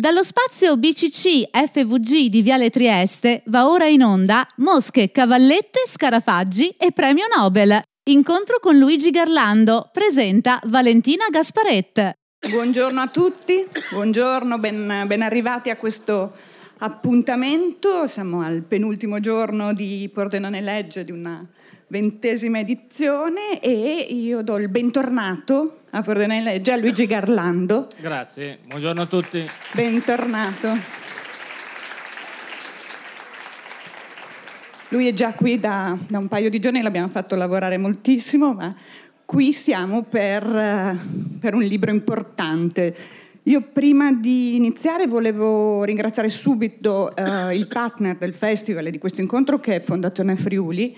Dallo spazio BCC FVG di Viale Trieste va ora in onda Mosche, Cavallette, Scarafaggi e Premio Nobel. Incontro con Luigi Garlando, presenta Valentina Gasparet. Buongiorno a tutti, buongiorno, ben, ben arrivati a questo appuntamento. Siamo al penultimo giorno di Pordenone Legge di una ventesima edizione e io do il bentornato a Pordenone Legge a Luigi Garlando. Grazie, buongiorno a tutti. Bentornato. Lui è già qui da, da un paio di giorni, l'abbiamo fatto lavorare moltissimo, ma qui siamo per, per un libro importante. Io prima di iniziare volevo ringraziare subito eh, il partner del festival e di questo incontro che è Fondazione Friuli,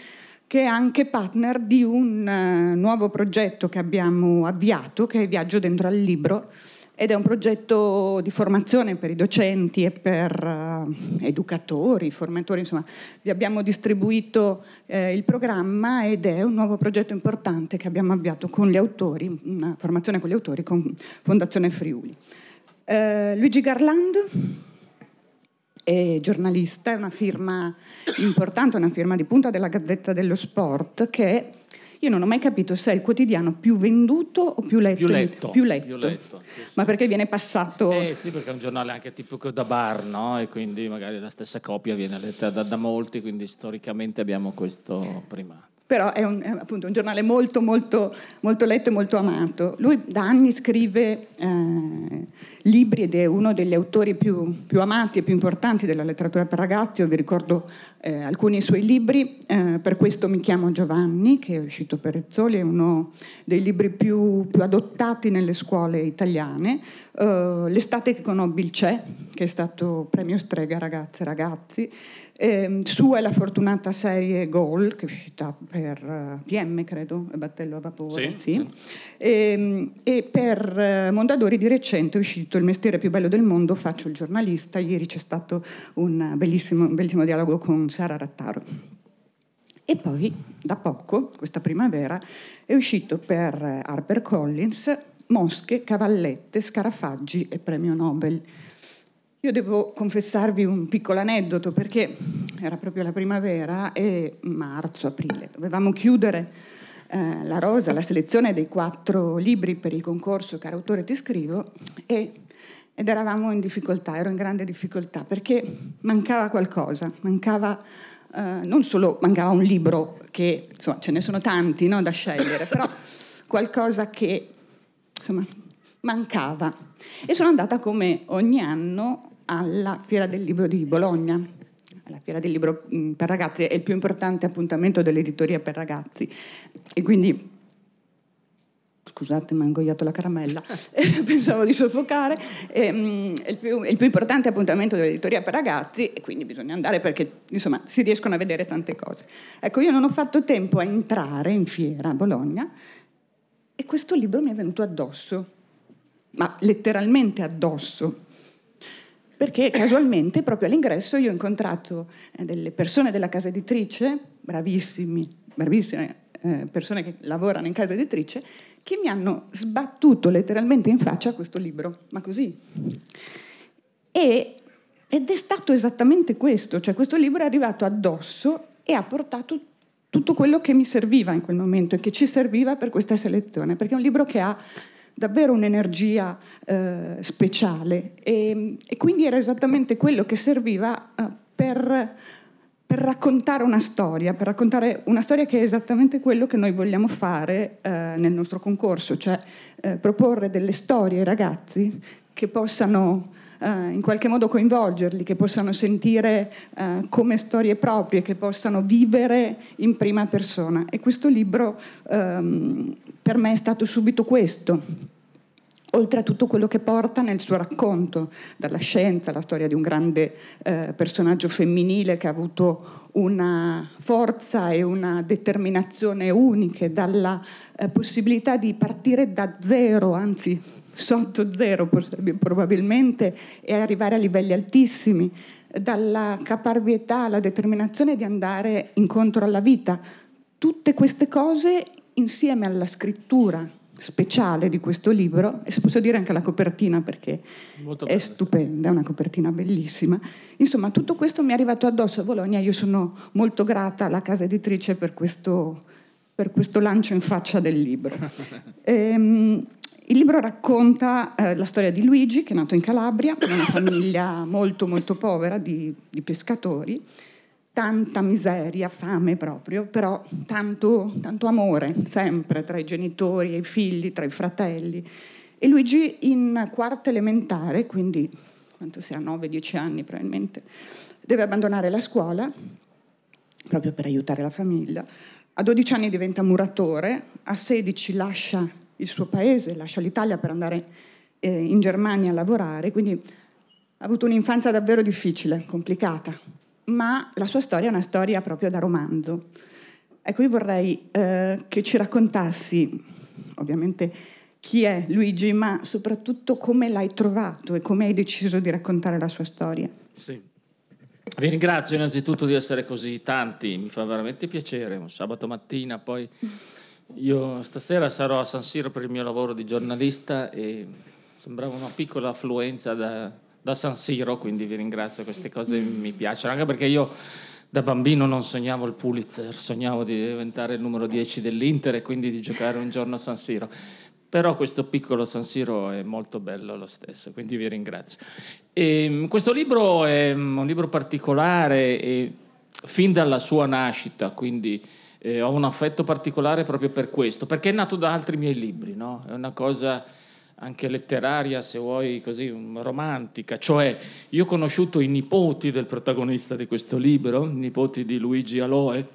che è anche partner di un uh, nuovo progetto che abbiamo avviato, che è Viaggio dentro al libro, ed è un progetto di formazione per i docenti e per uh, educatori, formatori, insomma, vi abbiamo distribuito eh, il programma ed è un nuovo progetto importante che abbiamo avviato con gli autori, una formazione con gli autori, con Fondazione Friuli. Uh, Luigi Garlando è giornalista, è una firma importante, una firma di punta della Gazzetta dello Sport che io non ho mai capito se è il quotidiano più venduto o più letto. Più letto. Più letto. Più letto sì, Ma perché viene passato... Eh sì, perché è un giornale anche tipico da bar, no? E quindi magari la stessa copia viene letta da, da molti, quindi storicamente abbiamo questo primato però è, un, è appunto un giornale molto, molto, molto letto e molto amato. Lui da anni scrive eh, libri ed è uno degli autori più, più, amati e più importanti della letteratura per ragazzi. Io vi ricordo eh, alcuni suoi libri, eh, Per questo mi chiamo Giovanni, che è uscito per Rezzoli, è uno dei libri più, più adottati nelle scuole italiane. Uh, l'estate che conobbi il CE, che è stato premio Strega ragazze e ragazzi. Eh, sua è la fortunata serie Goal, che è uscita per uh, eh, PM, credo, Battello a vapore. Sì, sì. E, ehm, e, per uh, Mondadori di recente è uscito Il mestiere più bello del mondo, faccio il giornalista. Ieri c'è stato un bellissimo, un bellissimo dialogo con Sara Rattaro. E poi, da poco, questa primavera, è uscito per HarperCollins Mosche, Cavallette, Scarafaggi e Premio Nobel. Io devo confessarvi un piccolo aneddoto perché era proprio la primavera e marzo, aprile, dovevamo chiudere eh, la rosa, la selezione dei quattro libri per il concorso Caro autore ti scrivo e, ed eravamo in difficoltà, ero in grande difficoltà perché mancava qualcosa, mancava eh, non solo mancava un libro che insomma ce ne sono tanti no, da scegliere, però qualcosa che insomma mancava. E sono andata come ogni anno alla Fiera del Libro di Bologna. La Fiera del Libro mm, per ragazzi è il più importante appuntamento dell'editoria per ragazzi e quindi scusate mi ha ingoiato la caramella, pensavo di soffocare, ehm, è, il più, è, il più, importante appuntamento dell'editoria per ragazzi e quindi bisogna andare perché insomma si riescono a vedere tante cose. Ecco, io non ho fatto tempo a entrare in fiera a Bologna e questo libro mi è venuto addosso, ma letteralmente addosso perché casualmente proprio all'ingresso io ho incontrato eh, delle persone della casa editrice, bravissime eh, persone che lavorano in casa editrice, che mi hanno sbattuto letteralmente in faccia questo libro, ma così. E, ed è stato esattamente questo, cioè questo libro è arrivato addosso e ha portato tutto quello che mi serviva in quel momento e che ci serviva per questa selezione, perché è un libro che ha davvero un'energia eh, speciale. E, e, quindi era esattamente quello che serviva eh, per, per, raccontare una storia, per raccontare una storia che è esattamente quello che noi vogliamo fare eh, nel nostro concorso, cioè eh, proporre delle storie ai ragazzi che possano in qualche modo coinvolgerli, che possano sentire uh, come storie proprie, che possano vivere in prima persona. E questo libro um, per me è stato subito questo, oltre a tutto quello che porta nel suo racconto, dalla scienza, la storia di un grande eh, personaggio femminile che ha avuto una forza e una determinazione uniche, dalla eh, possibilità di partire da zero, anzi sotto zero probabilmente, e arrivare a livelli altissimi, dalla caparbietà, la determinazione di andare incontro alla vita. Tutte queste cose insieme alla scrittura speciale di questo libro, e se posso dire anche la copertina perché Molto è bello. stupenda, è una copertina bellissima. Insomma, tutto questo mi è arrivato addosso a Bologna. Io sono molto grata alla casa editrice per questo, per questo lancio in faccia del libro. Ehm, il libro racconta eh, la storia di Luigi, che è nato in Calabria, in una famiglia molto molto povera di, di pescatori, tanta miseria, fame proprio, però tanto, tanto amore sempre tra i genitori e i figli, tra i fratelli. E Luigi in quarta elementare, quindi quanto sia 9-10 anni probabilmente, deve abbandonare la scuola proprio per aiutare la famiglia. A 12 anni diventa muratore, a 16 lascia il suo paese, lascia l'Italia per andare eh, in Germania a lavorare, quindi ha avuto un'infanzia davvero difficile, complicata, ma la sua storia è una storia proprio da romanzo. Ecco, io vorrei eh, che ci raccontassi, ovviamente, chi è Luigi, ma soprattutto come l'hai trovato e come hai deciso di raccontare la sua storia. Sì. Vi ringrazio innanzitutto di essere così tanti, mi fa veramente piacere, un sabato mattina, poi io stasera sarò a San Siro per il mio lavoro di giornalista e sembrava una piccola affluenza da, da San Siro, quindi vi ringrazio, queste cose mi piacciono, anche perché io da bambino non sognavo il Pulitzer, sognavo di diventare il numero 10 dell'Inter e quindi di giocare un giorno a San Siro. Però questo piccolo San Siro è molto bello lo stesso, quindi vi ringrazio. E, questo libro è un libro particolare e fin dalla sua nascita, quindi eh, ho un affetto particolare proprio per questo, perché è nato da altri miei libri, no? È una cosa anche letteraria, se vuoi, così romantica. Cioè, io ho conosciuto i nipoti del protagonista di questo libro, i nipoti di Luigi Aloe,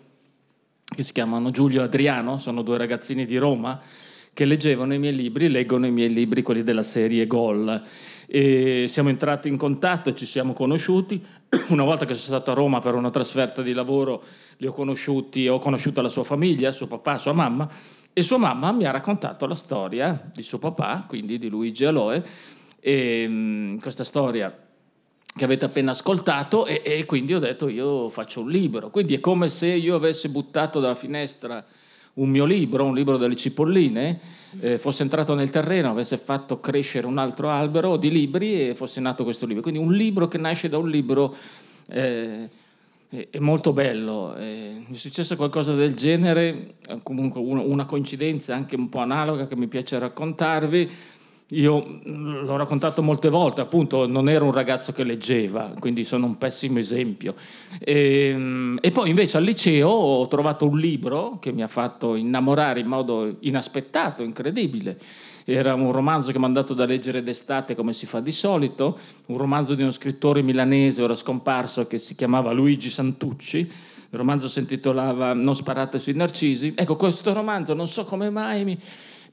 che si chiamano Giulio e Adriano, sono due ragazzini di Roma che leggevano i miei libri, leggono i miei libri, quelli della serie Gol. E siamo entrati in contatto ci siamo conosciuti. Una volta che sono stato a Roma per una trasferta di lavoro, li ho conosciuti, ho conosciuto la sua famiglia, suo papà, sua mamma, e sua mamma mi ha raccontato la storia di suo papà, quindi di Luigi Aloe, e mh, questa storia che avete appena ascoltato e, e, quindi ho detto io faccio un libro. Quindi è come se io avessi buttato dalla finestra un mio libro, un libro delle cipolline, eh, fosse entrato nel terreno, avesse fatto crescere un altro albero di libri e fosse nato questo libro. Quindi un libro che nasce da un libro eh, è molto bello. Eh, mi è successo qualcosa del genere, comunque una coincidenza anche un po' analoga che mi piace raccontarvi. Io l'ho raccontato molte volte, appunto non ero un ragazzo che leggeva, quindi sono un pessimo esempio. E, e, poi invece al liceo ho trovato un libro che mi ha fatto innamorare in modo inaspettato, incredibile. Era un romanzo che mi ha dato da leggere d'estate come si fa di solito, un romanzo di uno scrittore milanese ora scomparso che si chiamava Luigi Santucci. Il romanzo si intitolava Non sparate sui narcisi. Ecco, questo romanzo non so come mai mi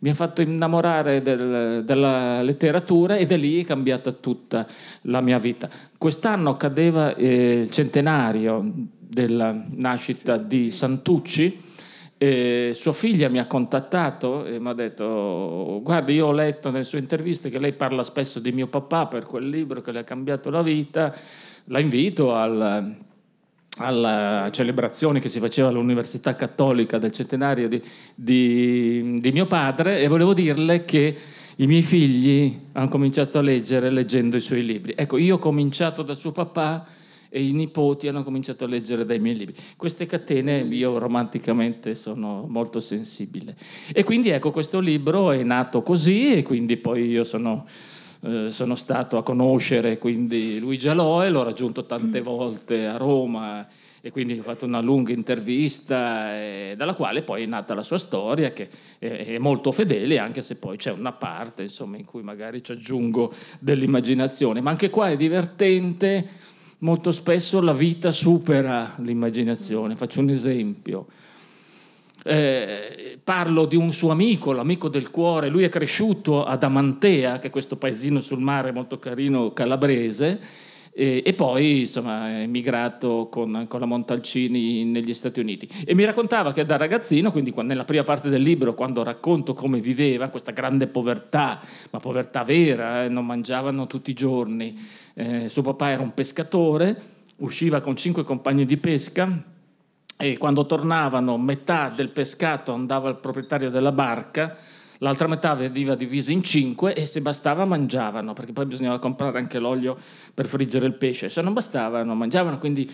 mi ha fatto innamorare del, della letteratura ed è lì è cambiata tutta la mia vita. Quest'anno cadeva eh, il centenario della nascita di Santucci. E sua figlia mi ha contattato e mi ha detto guarda io ho letto nelle sue interviste che lei parla spesso di mio papà per quel libro che le ha cambiato la vita la invito al, alla celebrazione che si faceva all'Università Cattolica del centenario di, di, di, mio padre e volevo dirle che i miei figli hanno cominciato a leggere leggendo i suoi libri. Ecco, io ho cominciato da suo papà e i nipoti hanno cominciato a leggere dai miei libri. Queste catene io romanticamente sono molto sensibile. E quindi ecco, questo libro è nato così e quindi poi io sono eh, sono stato a conoscere quindi Luigi Aloe, l'ho raggiunto tante mm. volte a Roma e quindi ho fatto una lunga intervista eh, dalla quale poi è nata la sua storia che è, è, molto fedele anche se poi c'è una parte insomma, in cui magari ci aggiungo dell'immaginazione, ma anche qua è divertente, molto spesso la vita supera l'immaginazione, faccio un esempio. Eh, parlo di un suo amico, l'amico del cuore, lui è cresciuto ad Amantea, che è questo paesino sul mare molto carino calabrese, e, e poi insomma, è emigrato con, con, la Montalcini negli Stati Uniti. E mi raccontava che da ragazzino, quindi nella prima parte del libro, quando racconto come viveva, questa grande povertà, ma povertà vera, eh, non mangiavano tutti i giorni, eh, suo papà era un pescatore, usciva con cinque compagni di pesca, e quando tornavano metà del pescato andava al proprietario della barca, l'altra metà veniva divisa in cinque e se bastava mangiavano, perché poi bisognava comprare anche l'olio per friggere il pesce, se non bastavano mangiavano, quindi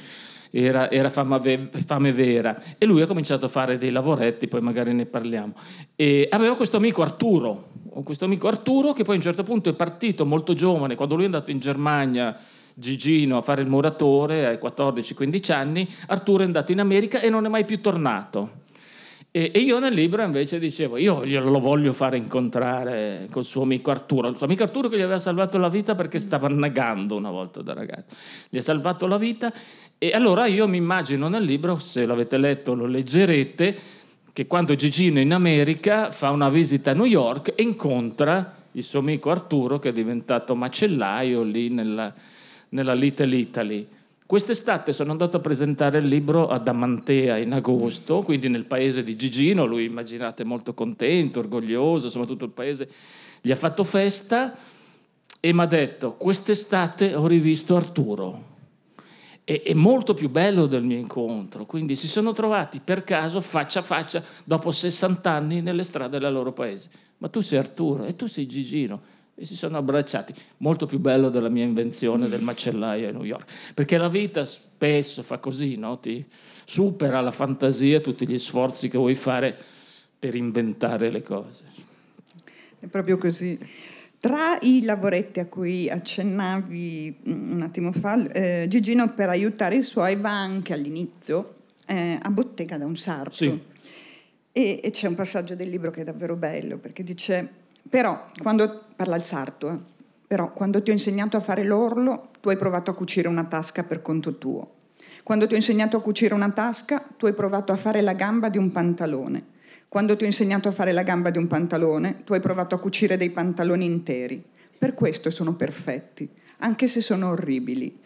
era, era fame, fame, vera. E lui ha cominciato a fare dei lavoretti, poi magari ne parliamo. E aveva questo amico Arturo, questo amico Arturo che poi a un certo punto è partito molto giovane, quando lui è andato in Germania Gigino a fare il muratore ai 14-15 anni, Arturo è andato in America e non è mai più tornato. E, io nel libro invece dicevo, io glielo voglio fare incontrare col suo amico Arturo, il suo amico Arturo che gli aveva salvato la vita perché stava annegando una volta da ragazzo. Gli ha salvato la vita e allora io mi immagino nel libro, se l'avete letto lo leggerete, che quando Gigino in America fa una visita a New York e incontra il suo amico Arturo che è diventato macellaio lì nella, nella Little Italy. Quest'estate sono andato a presentare il libro a Damantea in agosto, quindi nel paese di Gigino, lui immaginate molto contento, orgoglioso, insomma tutto il paese gli ha fatto festa e mi ha detto quest'estate ho rivisto Arturo, è, è molto più bello del mio incontro, quindi si sono trovati per caso faccia a faccia dopo 60 anni nelle strade del loro paese. Ma tu sei Arturo e tu sei Gigino e si sono abbracciati. Molto più bello della mia invenzione del macellaio a New York. Perché la vita spesso fa così, no? ti supera la fantasia tutti gli sforzi che vuoi fare per inventare le cose. È proprio così. Tra i lavoretti a cui accennavi mm, un attimo fa, eh, Gigino per aiutare i suoi va anche all'inizio eh, a bottega da un sarto. Sì. E, e, c'è un passaggio del libro che è davvero bello, perché dice, però, quando parla il sarto, eh, però quando ti ho insegnato a fare l'orlo, tu hai provato a cucire una tasca per conto tuo. Quando ti ho insegnato a cucire una tasca, tu hai provato a fare la gamba di un pantalone. Quando ti ho insegnato a fare la gamba di un pantalone, tu hai provato a cucire dei pantaloni interi. Per questo sono perfetti, anche se sono orribili.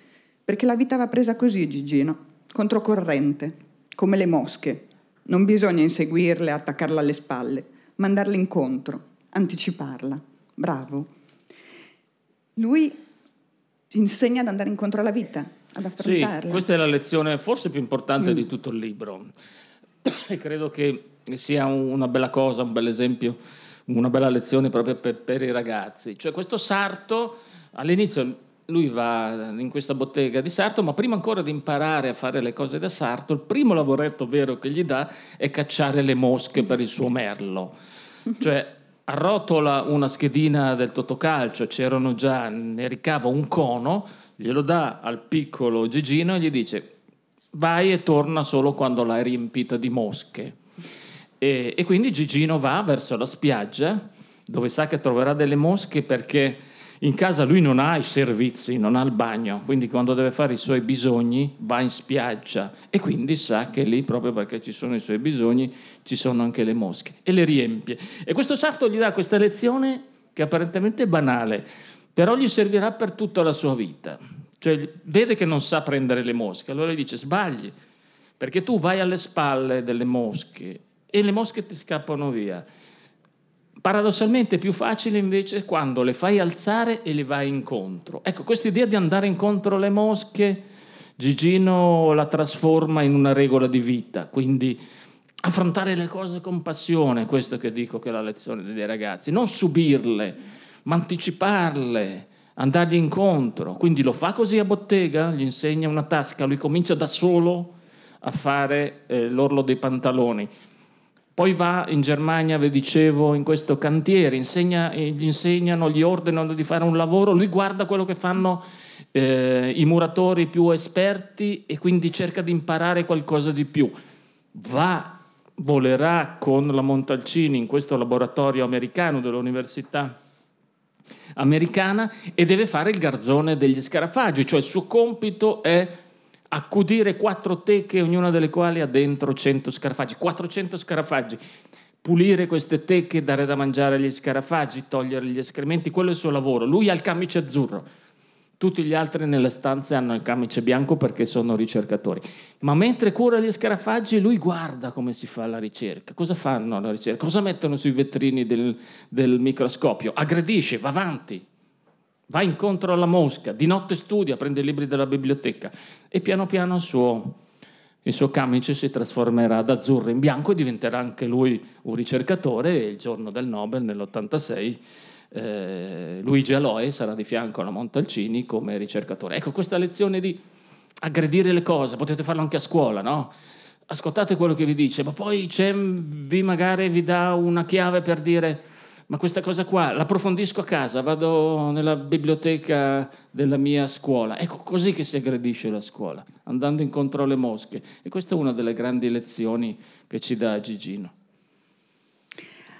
Perché la vita va presa così, Gigino, controcorrente, come le mosche. Non bisogna inseguirle, attaccarla alle spalle, mandarle incontro, anticiparla. Bravo. Lui insegna ad andare incontro alla vita, ad affrontarla. Sì, questa è la lezione forse più importante mm. di tutto il libro. E credo che sia una bella cosa, un bel esempio, una bella lezione proprio per, per i ragazzi. Cioè questo sarto, all'inizio lui va in questa bottega di sarto, ma prima ancora di imparare a fare le cose da sarto, il primo lavoretto vero che gli dà è cacciare le mosche per il suo merlo. Cioè arrotola una schedina del totocalcio, c'erano già, ne ricava un cono, glielo dà al piccolo Gigino e gli dice vai e torna solo quando l'hai riempita di mosche. E, e quindi Gigino va verso la spiaggia dove sa che troverà delle mosche perché in casa lui non ha i servizi, non ha il bagno, quindi quando deve fare i suoi bisogni va in spiaggia e quindi sa che lì, proprio perché ci sono i suoi bisogni, ci sono anche le mosche e le riempie. E questo sarto gli dà questa lezione che apparentemente è banale, però gli servirà per tutta la sua vita. Cioè vede che non sa prendere le mosche, allora gli dice sbagli, perché tu vai alle spalle delle mosche e le mosche ti scappano via. Paradossalmente è più facile invece quando le fai alzare e le vai incontro. Ecco, questa idea di andare incontro alle mosche, Gigino la trasforma in una regola di vita, quindi affrontare le cose con passione, questo che dico che è la lezione dei ragazzi, non subirle, ma anticiparle, andargli incontro. Quindi lo fa così a bottega, gli insegna una tasca, lui comincia da solo a fare eh, l'orlo dei pantaloni poi va in Germania, vi dicevo, in questo cantiere, insegna, gli insegnano, gli ordinano di fare un lavoro, lui guarda quello che fanno eh, i muratori più esperti e quindi cerca di imparare qualcosa di più. Va, volerà con la Montalcini in questo laboratorio americano dell'università americana e deve fare il garzone degli scarafaggi, cioè il suo compito è accudire quattro teche, ognuna delle quali ha dentro 100 scarafaggi, 400 scarafaggi, pulire queste teche, dare da mangiare agli scarafaggi, togliere gli escrementi, quello è il suo lavoro. Lui ha il camice azzurro, tutti gli altri nelle stanze hanno il camice bianco perché sono ricercatori. Ma mentre cura gli scarafaggi, lui guarda come si fa la ricerca. Cosa fanno la ricerca? Cosa mettono sui vetrini del, del microscopio? Aggredisce, va avanti va incontro alla mosca, di notte studia, prende i libri della biblioteca e piano piano il suo, il suo camice si trasformerà da azzurro in bianco e diventerà anche lui un ricercatore e il giorno del Nobel nell'86 eh, Luigi Aloe sarà di fianco alla Montalcini come ricercatore. Ecco, questa lezione di aggredire le cose, potete farlo anche a scuola, no? Ascoltate quello che vi dice, ma poi vi magari vi dà una chiave per dire ma questa cosa qua l'approfondisco a casa, vado nella biblioteca della mia scuola. Ecco così che si aggredisce la scuola, andando incontro alle mosche. E questa è una delle grandi lezioni che ci dà Gigino.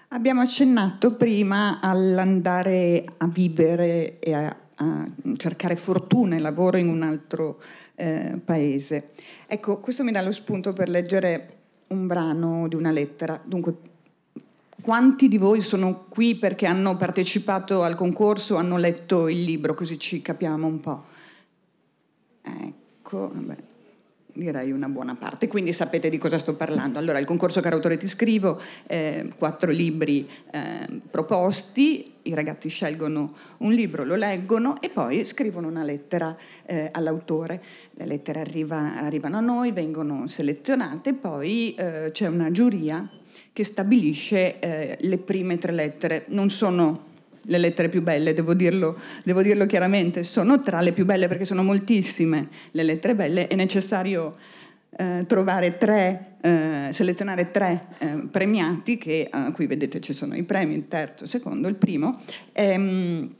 Abbiamo accennato prima all'andare a vivere e a, a cercare fortuna e lavoro in un altro eh, paese. Ecco, questo mi dà lo spunto per leggere un brano di una lettera. Dunque, quanti di voi sono qui perché hanno partecipato al concorso, hanno letto il libro, così ci capiamo un po'? Ecco, vabbè direi una buona parte, quindi sapete di cosa sto parlando. Allora, il concorso Caro Autore Ti Scrivo, eh, quattro libri eh, proposti, i ragazzi scelgono un libro, lo leggono e poi scrivono una lettera eh, all'autore. Le lettere arriva, arrivano a noi, vengono selezionate, poi eh, c'è una giuria che stabilisce eh, le prime tre lettere. Non sono le lettere più belle, devo dirlo, devo dirlo, chiaramente, sono tra le più belle perché sono moltissime le lettere belle, è necessario eh, trovare tre, eh, selezionare tre eh, premiati, che qui vedete ci sono i premi, il terzo, il secondo, il primo. Ehm,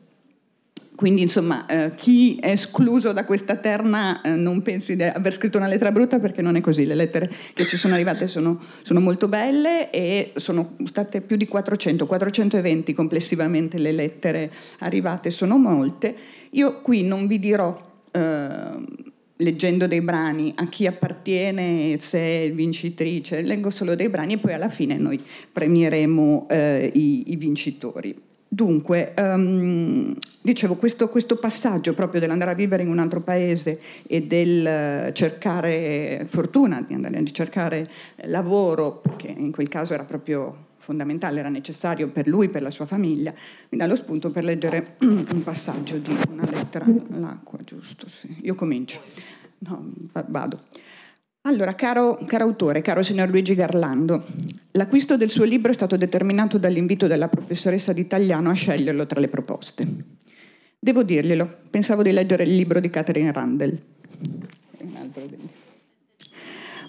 quindi, insomma, eh, chi è escluso da questa terna eh, non pensi di aver scritto una lettera brutta perché non è così. Le lettere che ci sono arrivate sono, sono molto belle e sono state più di 400, 420 complessivamente le lettere arrivate, sono molte. Io qui non vi dirò, eh, leggendo dei brani, a chi appartiene, se è vincitrice, leggo solo dei brani e poi alla fine noi premieremo eh, i, i vincitori. Dunque, um, dicevo, questo, questo, passaggio proprio dell'andare a vivere in un altro paese e del cercare fortuna, di andare a cercare lavoro, perché in quel caso era proprio fondamentale, era necessario per lui, per la sua famiglia, mi dà lo spunto per leggere un passaggio di una lettera all'acqua, giusto? Sì. Io comincio. No, vado. Allora, caro, caro, autore, caro signor Luigi Garlando, l'acquisto del suo libro è stato determinato dall'invito della professoressa di italiano a sceglierlo tra le proposte. Devo dirglielo, pensavo di leggere il libro di Catherine Randall.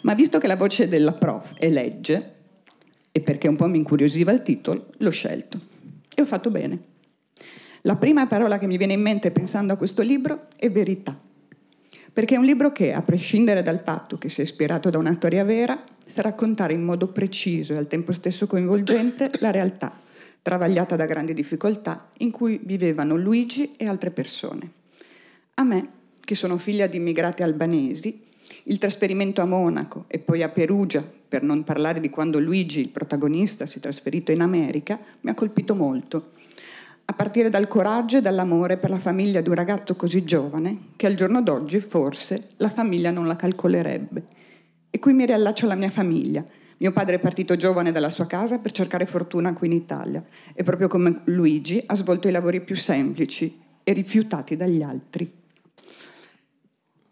Ma visto che la voce della prof è legge, e perché un po' mi incuriosiva il titolo, l'ho scelto. E ho fatto bene. La prima parola che mi viene in mente pensando a questo libro è verità perché è un libro che, a prescindere dal fatto che sia ispirato da una storia vera, sa raccontare in modo preciso e al tempo stesso coinvolgente la realtà, travagliata da grandi difficoltà, in cui vivevano Luigi e altre persone. A me, che sono figlia di immigrati albanesi, il trasferimento a Monaco e poi a Perugia, per non parlare di quando Luigi, il protagonista, si è trasferito in America, mi ha colpito molto a partire dal coraggio e dall'amore per la famiglia di un ragazzo così giovane che al giorno d'oggi forse la famiglia non la calcolerebbe. E qui mi riallaccio alla mia famiglia. Mio padre è partito giovane dalla sua casa per cercare fortuna qui in Italia e proprio come Luigi ha svolto i lavori più semplici e rifiutati dagli altri.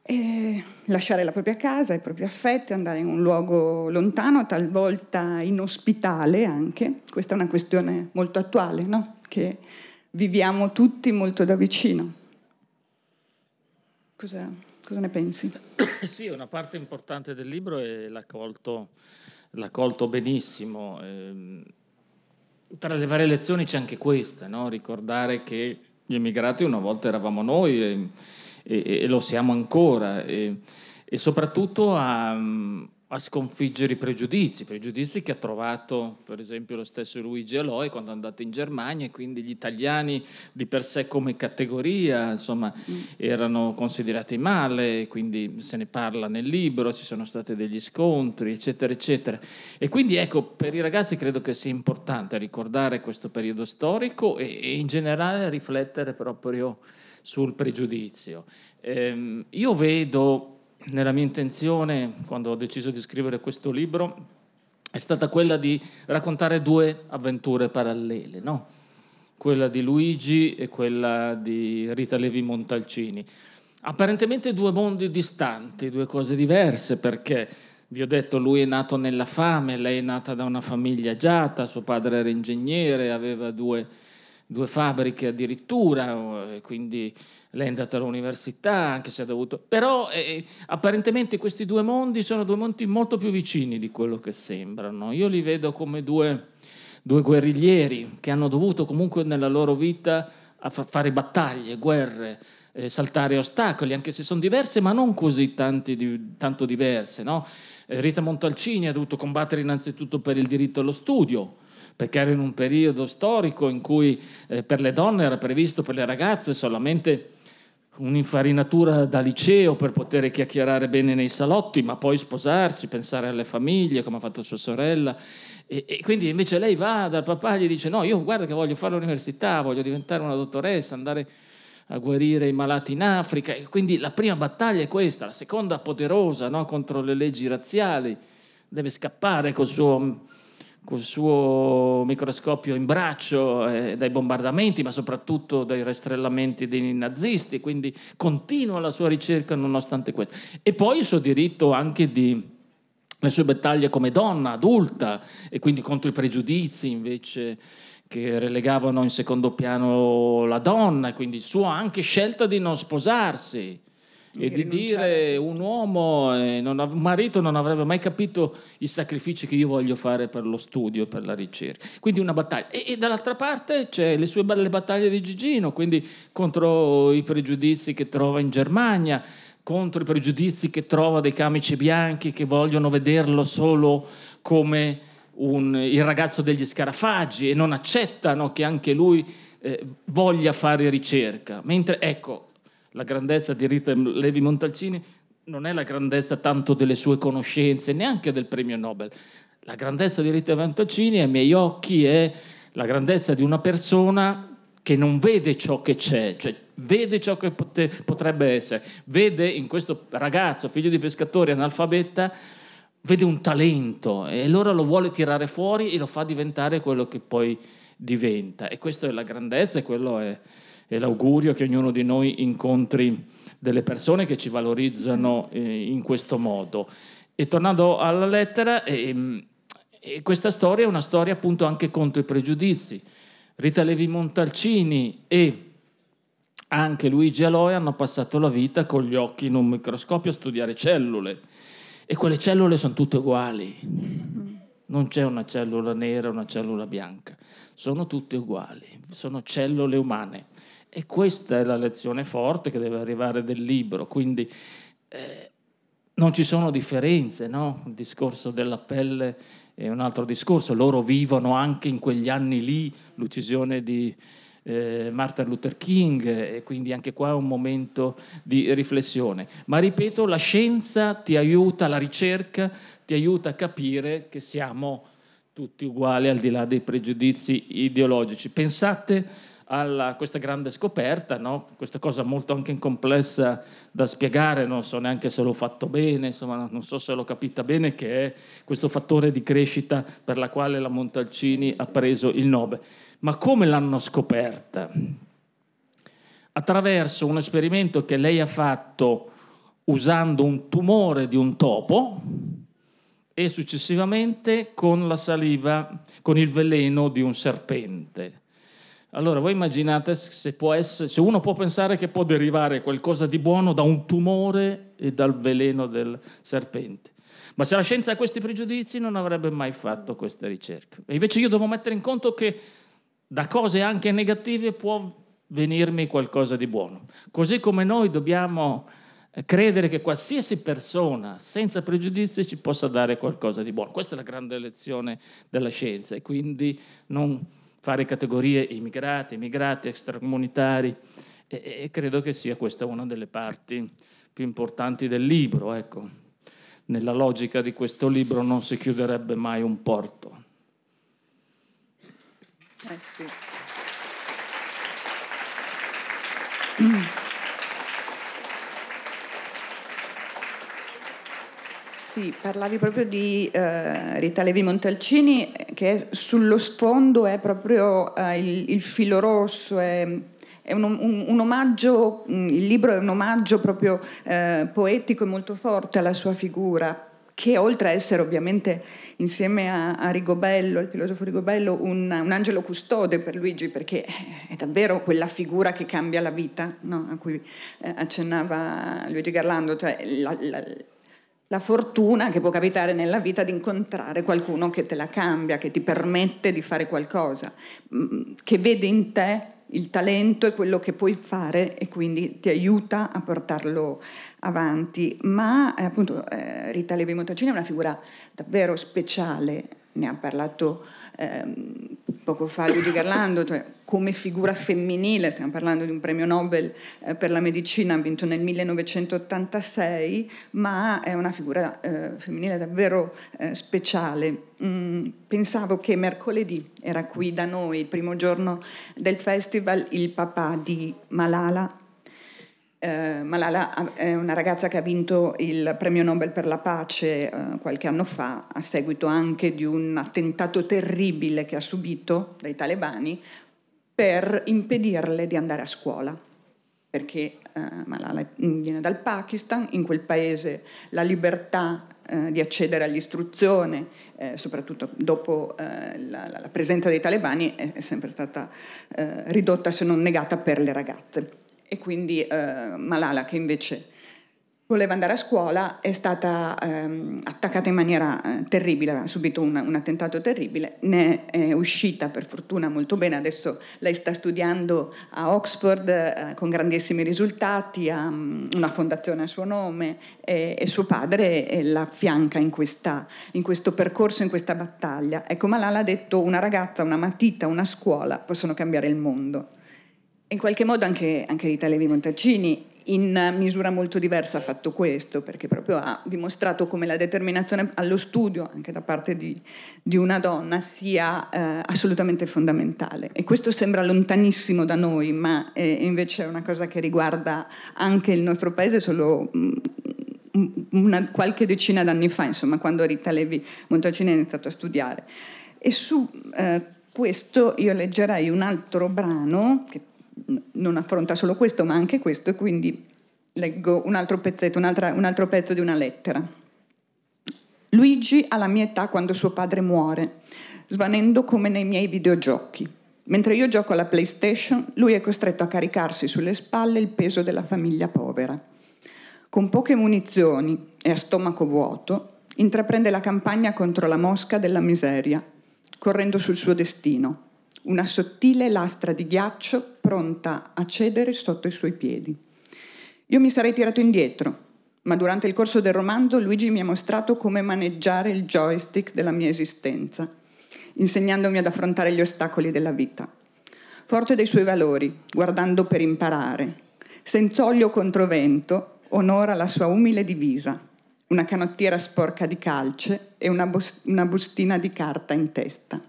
E lasciare la propria casa, i propri affetti, andare in un luogo lontano, talvolta inospitale anche, questa è una questione molto attuale, no? Che viviamo tutti molto da vicino. Cosa, cosa ne pensi? Sì, una parte importante del libro e l'ha colto, l'ha colto benissimo. Ehm, tra le varie lezioni c'è anche questa, no? ricordare che gli immigrati una volta eravamo noi e, e, e lo siamo ancora e, e soprattutto a, a sconfiggere i pregiudizi, pregiudizi che ha trovato per esempio lo stesso Luigi Aloy quando è andato in Germania e quindi gli italiani di per sé come categoria insomma, mm. erano considerati male, quindi se ne parla nel libro, ci sono stati degli scontri eccetera eccetera e quindi ecco per i ragazzi credo che sia importante ricordare questo periodo storico e, e in generale riflettere proprio sul pregiudizio. Eh, io vedo nella mia intenzione, quando ho deciso di scrivere questo libro, è stata quella di raccontare due avventure parallele, no? quella di Luigi e quella di Rita Levi Montalcini. Apparentemente due mondi distanti, due cose diverse, perché vi ho detto, lui è nato nella fame, lei è nata da una famiglia agiata, suo padre era ingegnere, aveva due, due fabbriche addirittura, quindi lei è andata all'università, anche se ha dovuto... Però eh, apparentemente questi due mondi sono due mondi molto più vicini di quello che sembrano. Io li vedo come due, due guerriglieri che hanno dovuto comunque nella loro vita fare battaglie, guerre, eh, saltare ostacoli, anche se sono diverse, ma non così tanti, tanto diverse. No? Rita Montalcini ha dovuto combattere innanzitutto per il diritto allo studio, perché era in un periodo storico in cui eh, per le donne era previsto per le ragazze solamente un'infarinatura da liceo per poter chiacchierare bene nei salotti, ma poi sposarsi, pensare alle famiglie, come ha fatto sua sorella. E, e, quindi invece lei va dal papà e gli dice: No, io guarda che voglio fare l'università, voglio diventare una dottoressa, andare a guarire i malati in Africa. E quindi la prima battaglia è questa, la seconda poderosa no? contro le leggi razziali. Deve scappare col suo, col suo microscopio in braccio eh, dai bombardamenti, ma soprattutto dai rastrellamenti dei nazisti. Quindi continua la sua ricerca nonostante questo. E poi il suo diritto anche di le sue battaglie come donna adulta e quindi contro i pregiudizi invece che relegavano in secondo piano la donna e quindi sua anche scelta di non sposarsi e di dire un uomo, eh, non, un marito non avrebbe mai capito i sacrifici che io voglio fare per lo studio, per la ricerca. Quindi una battaglia. E, e dall'altra parte c'è le sue belle battaglie di Gigino, quindi contro i pregiudizi che trova in Germania, contro i pregiudizi che trova dei camici bianchi che vogliono vederlo solo come un, il ragazzo degli scarafaggi e non accettano che anche lui eh, voglia fare ricerca. Mentre, ecco, la grandezza di Rita Levi Montalcini non è la grandezza tanto delle sue conoscenze, neanche del premio Nobel. La grandezza di Rita Montalcini, ai miei occhi, è la grandezza di una persona che non vede ciò che c'è, cioè vede ciò che pote- potrebbe essere, vede in questo ragazzo, figlio di pescatori, analfabeta, vede un talento e allora lo vuole tirare fuori e lo fa diventare quello che poi diventa. E questa è la grandezza e quello è, è l'augurio che ognuno di noi incontri delle persone che ci valorizzano eh, in questo modo. E tornando alla lettera, eh, eh, questa storia è una storia appunto anche contro i pregiudizi. Rita Levi Montalcini e anche Luigi Aloe hanno passato la vita con gli occhi in un microscopio a studiare cellule e quelle cellule sono tutte uguali. Non c'è una cellula nera, una cellula bianca, sono tutte uguali, sono cellule umane. E questa è la lezione forte che deve arrivare del libro. Quindi eh, non ci sono differenze, no? Il discorso della pelle è un altro discorso. Loro vivono anche in quegli anni lì l'uccisione di, eh, Martin Luther King e quindi anche qua è un momento di riflessione. Ma ripeto, la scienza ti aiuta, la ricerca ti aiuta a capire che siamo tutti uguali al di là dei pregiudizi ideologici. Pensate a questa grande scoperta, no? questa cosa molto anche complessa da spiegare, non so neanche se l'ho fatto bene, insomma, non so se l'ho capita bene, che è questo fattore di crescita per la quale la Montalcini ha preso il Nobel. Ma come l'hanno scoperta? Attraverso un esperimento che lei ha fatto usando un tumore di un topo e successivamente con la saliva, con il veleno di un serpente. Allora, voi immaginate se, essere, se, uno può pensare che può derivare qualcosa di buono da un tumore e dal veleno del serpente. Ma se la scienza ha questi pregiudizi non avrebbe mai fatto queste ricerche. E invece io devo mettere in conto che da cose anche negative può venirmi qualcosa di buono. Così come noi dobbiamo eh, credere che qualsiasi persona senza pregiudizi ci possa dare qualcosa di buono. Questa è la grande lezione della scienza e quindi non fare categorie immigrati, immigrati, extracomunitari e, e credo che sia questa una delle parti più importanti del libro. Ecco. Nella logica di questo libro non si chiuderebbe mai un porto. Eh sì. Sì, parlavi proprio di eh, Rita Levi Montalcini, che sullo sfondo è proprio eh, il, il, filo rosso, è, è un, un, un, omaggio, mm, il libro è un omaggio proprio eh, poetico e molto forte alla sua figura, che oltre a essere ovviamente insieme a, a Rigobello, al filosofo Rigobello, un, un, angelo custode per Luigi, perché è davvero quella figura che cambia la vita, no? a cui eh, accennava Luigi Garlando, cioè la, la, la fortuna che può capitare nella vita di incontrare qualcuno che te la cambia, che ti permette di fare qualcosa, mm, che vede in te il talento e quello che puoi fare e quindi ti aiuta a portarlo avanti. Ma eh, appunto eh, Rita Levi Montalcini è una figura davvero speciale, ne ha parlato ehm, poco fa Luigi Garlando, cioè come figura femminile, stiamo parlando di un premio Nobel eh, per la medicina vinto nel 1986, ma è una figura eh, femminile davvero eh, speciale. Mm, pensavo che mercoledì era qui da noi, il primo giorno del festival, il papà di Malala eh, Malala è una ragazza che ha vinto il premio Nobel per la pace eh, qualche anno fa, a seguito anche di un attentato terribile che ha subito dai talebani per impedirle di andare a scuola. Perché eh, Malala viene dal Pakistan, in quel paese la libertà eh, di accedere all'istruzione, eh, soprattutto dopo eh, la, la, presenza dei talebani, è, sempre stata ridotta se non negata per le ragazze e quindi eh, Malala che invece voleva andare a scuola è stata ehm, attaccata in maniera eh, terribile, ha subito un, un, attentato terribile, ne è uscita per fortuna molto bene, adesso lei sta studiando a Oxford eh, con grandissimi risultati, ha um, una fondazione a suo nome e, e suo padre la affianca in, questa, in questo percorso, in questa battaglia. Ecco, Malala ha detto una ragazza, una matita, una scuola possono cambiare il mondo. In qualche modo anche, anche Rita Levi Montalcini in misura molto diversa ha fatto questo, perché proprio ha dimostrato come la determinazione allo studio, anche da parte di, di una donna, sia eh, assolutamente fondamentale. E questo sembra lontanissimo da noi, ma è, invece è una cosa che riguarda anche il nostro paese solo mm, una, qualche decina d'anni fa, insomma, quando Rita Levi Montalcini ha iniziato a studiare. E su eh, questo io leggerei un altro brano che non affronta solo questo, ma anche questo, e quindi leggo un altro pezzetto, un altro pezzo di una lettera. Luigi ha la mia età quando suo padre muore, svanendo come nei miei videogiochi. Mentre io gioco alla PlayStation, lui è costretto a caricarsi sulle spalle il peso della famiglia povera. Con poche munizioni e a stomaco vuoto, intraprende la campagna contro la mosca della miseria, correndo sul suo destino, una sottile lastra di ghiaccio pronta a cedere sotto i suoi piedi. Io mi sarei tirato indietro, ma durante il corso del romanzo Luigi mi ha mostrato come maneggiare il joystick della mia esistenza, insegnandomi ad affrontare gli ostacoli della vita. Forte dei suoi valori, guardando per imparare, senza olio contro vento, onora la sua umile divisa, una canottiera sporca di calce e una, bus- una bustina di carta in testa.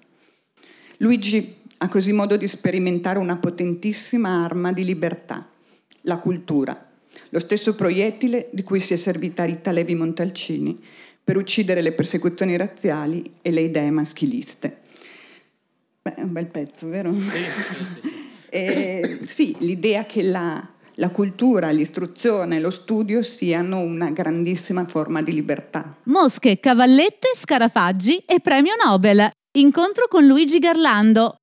Luigi ha così modo di sperimentare una potentissima arma di libertà, la cultura, lo stesso proiettile di cui si è servita Rita Levi Montalcini per uccidere le persecuzioni razziali e le idee maschiliste. Beh, è un bel pezzo, vero? Sì, sì, sì. e, sì l'idea che la, la cultura, l'istruzione, lo studio siano una grandissima forma di libertà. Mosche, cavallette, scarafaggi e premio Nobel. Incontro con Luigi Garlando,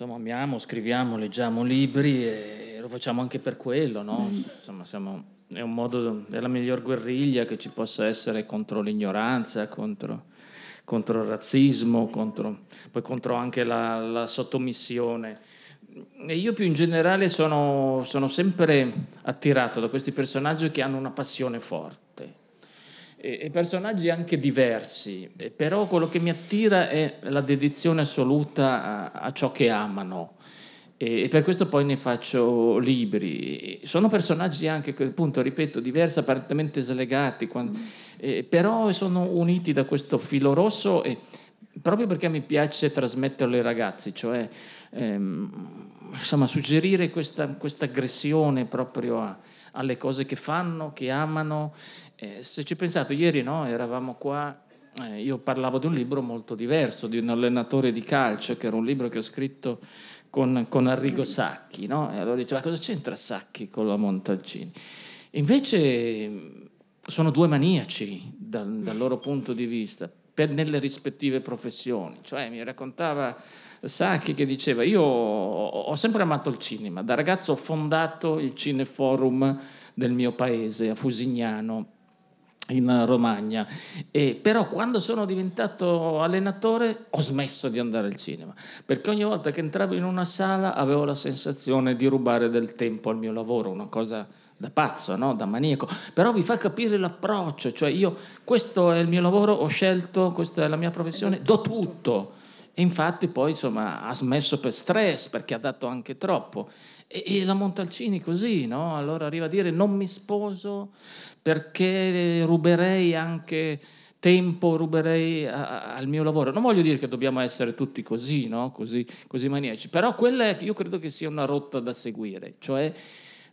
insomma, amiamo, scriviamo, leggiamo libri e lo facciamo anche per quello, no? Mm. Insomma, siamo, è un modo, è la miglior guerriglia che ci possa essere contro l'ignoranza, contro, contro il razzismo, contro, poi contro anche la, la sottomissione. E io più in generale sono, sono sempre attirato da questi personaggi che hanno una passione forte e, personaggi anche diversi, però quello che mi attira è la dedizione assoluta a, a ciò che amano e, per questo poi ne faccio libri. Sono personaggi anche, appunto, ripeto, diversi, apparentemente slegati, quando, eh, però sono uniti da questo filo rosso e, proprio perché mi piace trasmetterlo ai ragazzi, cioè ehm, insomma, suggerire questa, questa aggressione proprio a, alle cose che fanno, che amano eh, se ci pensate, ieri no, eravamo qua, eh, io parlavo di un libro molto diverso, di un allenatore di calcio, che era un libro che ho scritto con, con Arrigo Sacchi, no? E allora diceva, cosa c'entra Sacchi con la Montalcini? Invece sono due maniaci dal, dal loro punto di vista, per, nelle rispettive professioni. Cioè, mi raccontava Sacchi che diceva, io ho sempre amato il cinema, da ragazzo ho fondato il Cineforum del mio paese, a Fusignano, in Romagna. E, però quando sono diventato allenatore ho smesso di andare al cinema, perché ogni volta che entravo in una sala avevo la sensazione di rubare del tempo al mio lavoro, una cosa da pazzo, no? da maniaco, però vi fa capire l'approccio, cioè io questo è il mio lavoro, ho scelto, questa è la mia professione, do tutto. E infatti poi insomma ha smesso per stress perché ha dato anche troppo. E, e la Montalcini così, no? Allora arriva a dire non mi sposo perché ruberei anche tempo, ruberei a, al mio lavoro. Non voglio dire che dobbiamo essere tutti così, no? così, così maniaci, però quella è, io credo che sia una rotta da seguire, cioè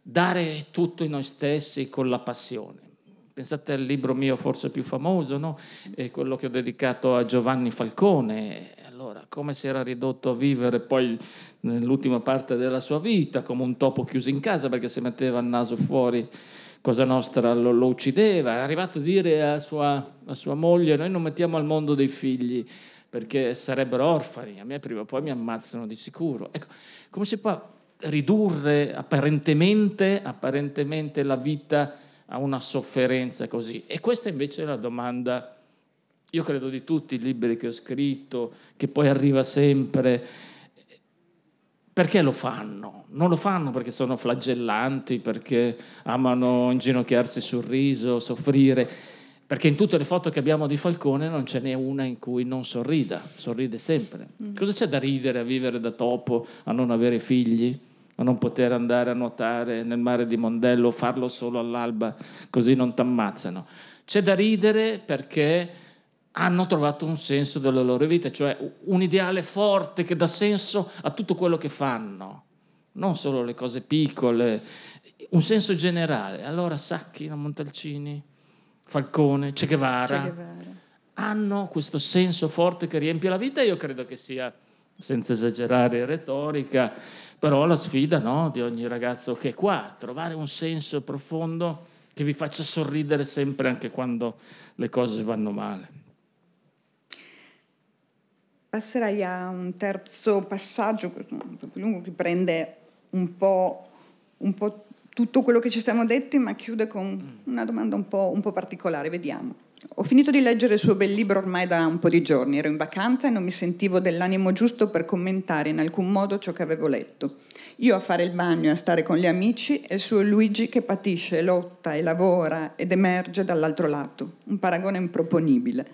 dare tutto in noi stessi con la passione. Pensate al libro mio forse più famoso, no? quello che ho dedicato a Giovanni Falcone. Allora, come si era ridotto a vivere poi nell'ultima parte della sua vita, come un topo chiuso in casa perché se metteva il naso fuori Cosa Nostra lo, lo uccideva. È arrivato a dire a sua, a sua moglie, noi non mettiamo al mondo dei figli perché sarebbero orfani, a me prima o poi mi ammazzano di sicuro. Ecco, come si può ridurre apparentemente, apparentemente la vita a una sofferenza così. E questa invece è la domanda, io credo di tutti i libri che ho scritto, che poi arriva sempre, perché lo fanno? Non lo fanno perché sono flagellanti, perché amano inginocchiarsi sul riso, soffrire, perché in tutte le foto che abbiamo di Falcone non ce n'è una in cui non sorrida, sorride sempre. Mm. Cosa c'è da ridere a vivere da topo, a non avere figli? a non poter andare a nuotare nel mare di Mondello, farlo solo all'alba, così non ti ammazzano. C'è da ridere perché hanno trovato un senso della loro vita, cioè un ideale forte che dà senso a tutto quello che fanno, non solo le cose piccole, un senso generale. Allora Sacchi, Montalcini, Falcone, Che Guevara, che Guevara hanno questo senso forte che riempie la vita io credo che sia, senza esagerare, retorica, però la sfida no, di ogni ragazzo che è qua, trovare un senso profondo che vi faccia sorridere sempre anche quando le cose vanno male. Passerei a un terzo passaggio, un po' più lungo, che prende un po', un po', tutto quello che ci siamo detti, ma chiude con una domanda un po', un po' particolare. Vediamo. Ho finito di leggere il suo bel libro ormai da un po' di giorni, ero in vacanza e non mi sentivo dell'animo giusto per commentare in alcun modo ciò che avevo letto. Io a fare il bagno e a stare con gli amici e il suo Luigi che patisce, lotta e lavora ed emerge dall'altro lato. Un paragone improponibile.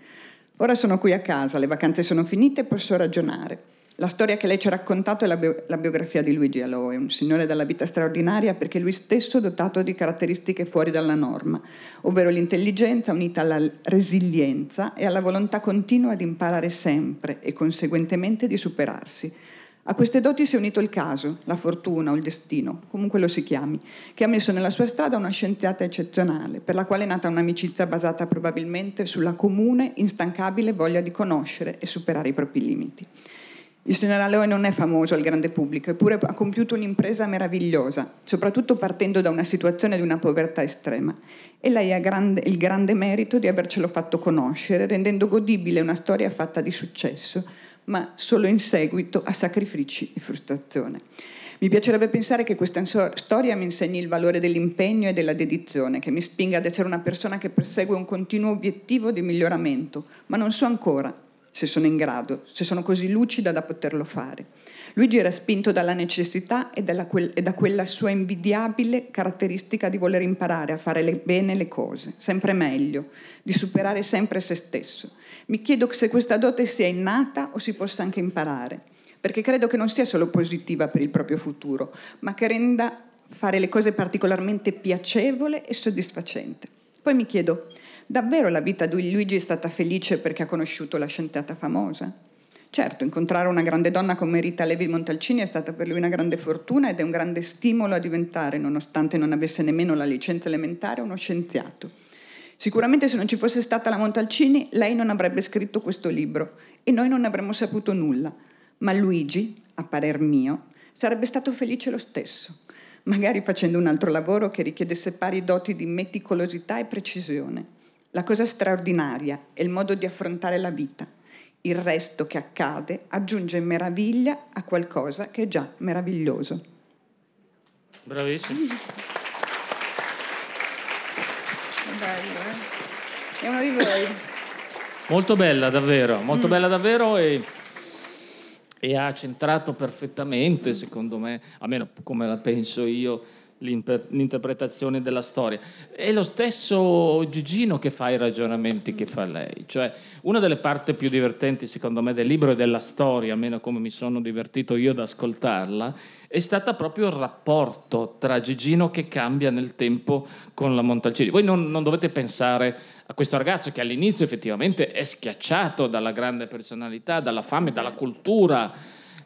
Ora sono qui a casa, le vacanze sono finite e posso ragionare. La storia che lei ci ha raccontato è la, bio- la, biografia di Luigi Aloe, un signore dalla vita straordinaria perché lui stesso è dotato di caratteristiche fuori dalla norma, ovvero l'intelligenza unita alla resilienza e alla volontà continua di imparare sempre e conseguentemente di superarsi. A queste doti si è unito il caso, la fortuna o il destino, comunque lo si chiami, che ha messo nella sua strada una scienziata eccezionale, per la quale è nata un'amicizia basata probabilmente sulla comune, instancabile voglia di conoscere e superare i propri limiti. Il signor Aloe non è famoso al grande pubblico, eppure ha compiuto un'impresa meravigliosa, soprattutto partendo da una situazione di una povertà estrema. E lei ha grande, il grande merito di avercelo fatto conoscere, rendendo godibile una storia fatta di successo, ma solo in seguito a sacrifici e frustrazione. Mi piacerebbe pensare che questa storia mi insegni il valore dell'impegno e della dedizione, che mi spinga ad essere una persona che persegue un continuo obiettivo di miglioramento, ma non so ancora se sono in grado, se sono così lucida da poterlo fare. Luigi era spinto dalla necessità e, quel, e, da quella sua invidiabile caratteristica di voler imparare a fare le, bene le cose, sempre meglio, di superare sempre se stesso. Mi chiedo se questa dote sia innata o si possa anche imparare, perché credo che non sia solo positiva per il proprio futuro, ma che renda fare le cose particolarmente piacevole e soddisfacente. Poi mi chiedo, Davvero la vita di Luigi è stata felice perché ha conosciuto la scienziata famosa? Certo, incontrare una grande donna come Rita Levi Montalcini è stata per lui una grande fortuna ed è un grande stimolo a diventare, nonostante non avesse nemmeno la licenza elementare, uno scienziato. Sicuramente se non ci fosse stata la Montalcini, lei non avrebbe scritto questo libro e noi non avremmo saputo nulla. Ma Luigi, a parer mio, sarebbe stato felice lo stesso magari facendo un altro lavoro che richiedesse pari doti di meticolosità e precisione. La cosa straordinaria è il modo di affrontare la vita. Il resto che accade aggiunge meraviglia a qualcosa che è già meraviglioso. Bravissimo. È bello, eh? È uno di voi. Molto bella davvero, molto mm. bella davvero e e ha centrato perfettamente, secondo me, almeno come la penso io, l'interpretazione della storia. È lo stesso Gigino che fa i ragionamenti che fa lei. Cioè, una delle parti più divertenti, secondo me, del libro e della storia, almeno come mi sono divertito io ad ascoltarla, è stata proprio il rapporto tra Gigino che cambia nel tempo con la Montalcini. Voi non, non dovete pensare a questo ragazzo che all'inizio effettivamente è schiacciato dalla grande personalità, dalla fame, dalla cultura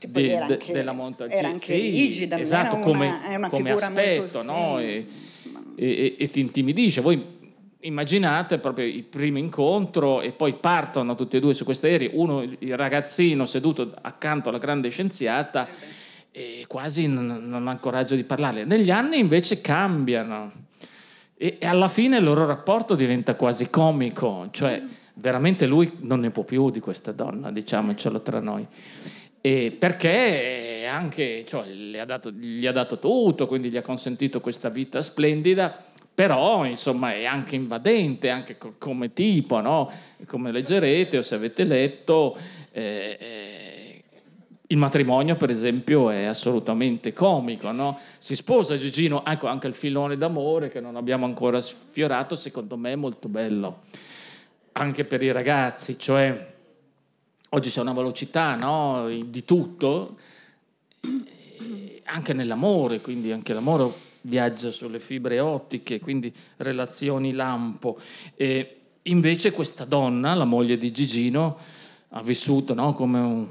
di, anche, della Montalcini. Era anche sì, rigida, esatto, una, come, come aspetto, no? e, e, e, ti intimidisce. Voi immaginate proprio il primo incontro e poi partono tutti e due su questi aerei, uno il ragazzino seduto accanto alla grande scienziata e quasi non, non ha coraggio di parlare. Negli anni invece cambiano e, e alla fine il loro rapporto diventa quasi comico, cioè veramente lui non ne può più di questa donna, diciamocelo tra noi. E perché anche cioè, gli, ha dato, gli, ha dato, tutto, quindi gli ha consentito questa vita splendida, però insomma è anche invadente, anche co- come tipo, no? come leggerete o se avete letto. Eh, eh, il matrimonio, per esempio, è assolutamente comico, no? Si sposa Gigino, ecco anche il filone d'amore che non abbiamo ancora sfiorato, secondo me è molto bello, anche per i ragazzi, cioè oggi c'è una velocità no? di tutto, anche nell'amore, quindi anche l'amore viaggia sulle fibre ottiche, quindi relazioni lampo. E invece questa donna, la moglie di Gigino, ha vissuto no, come un,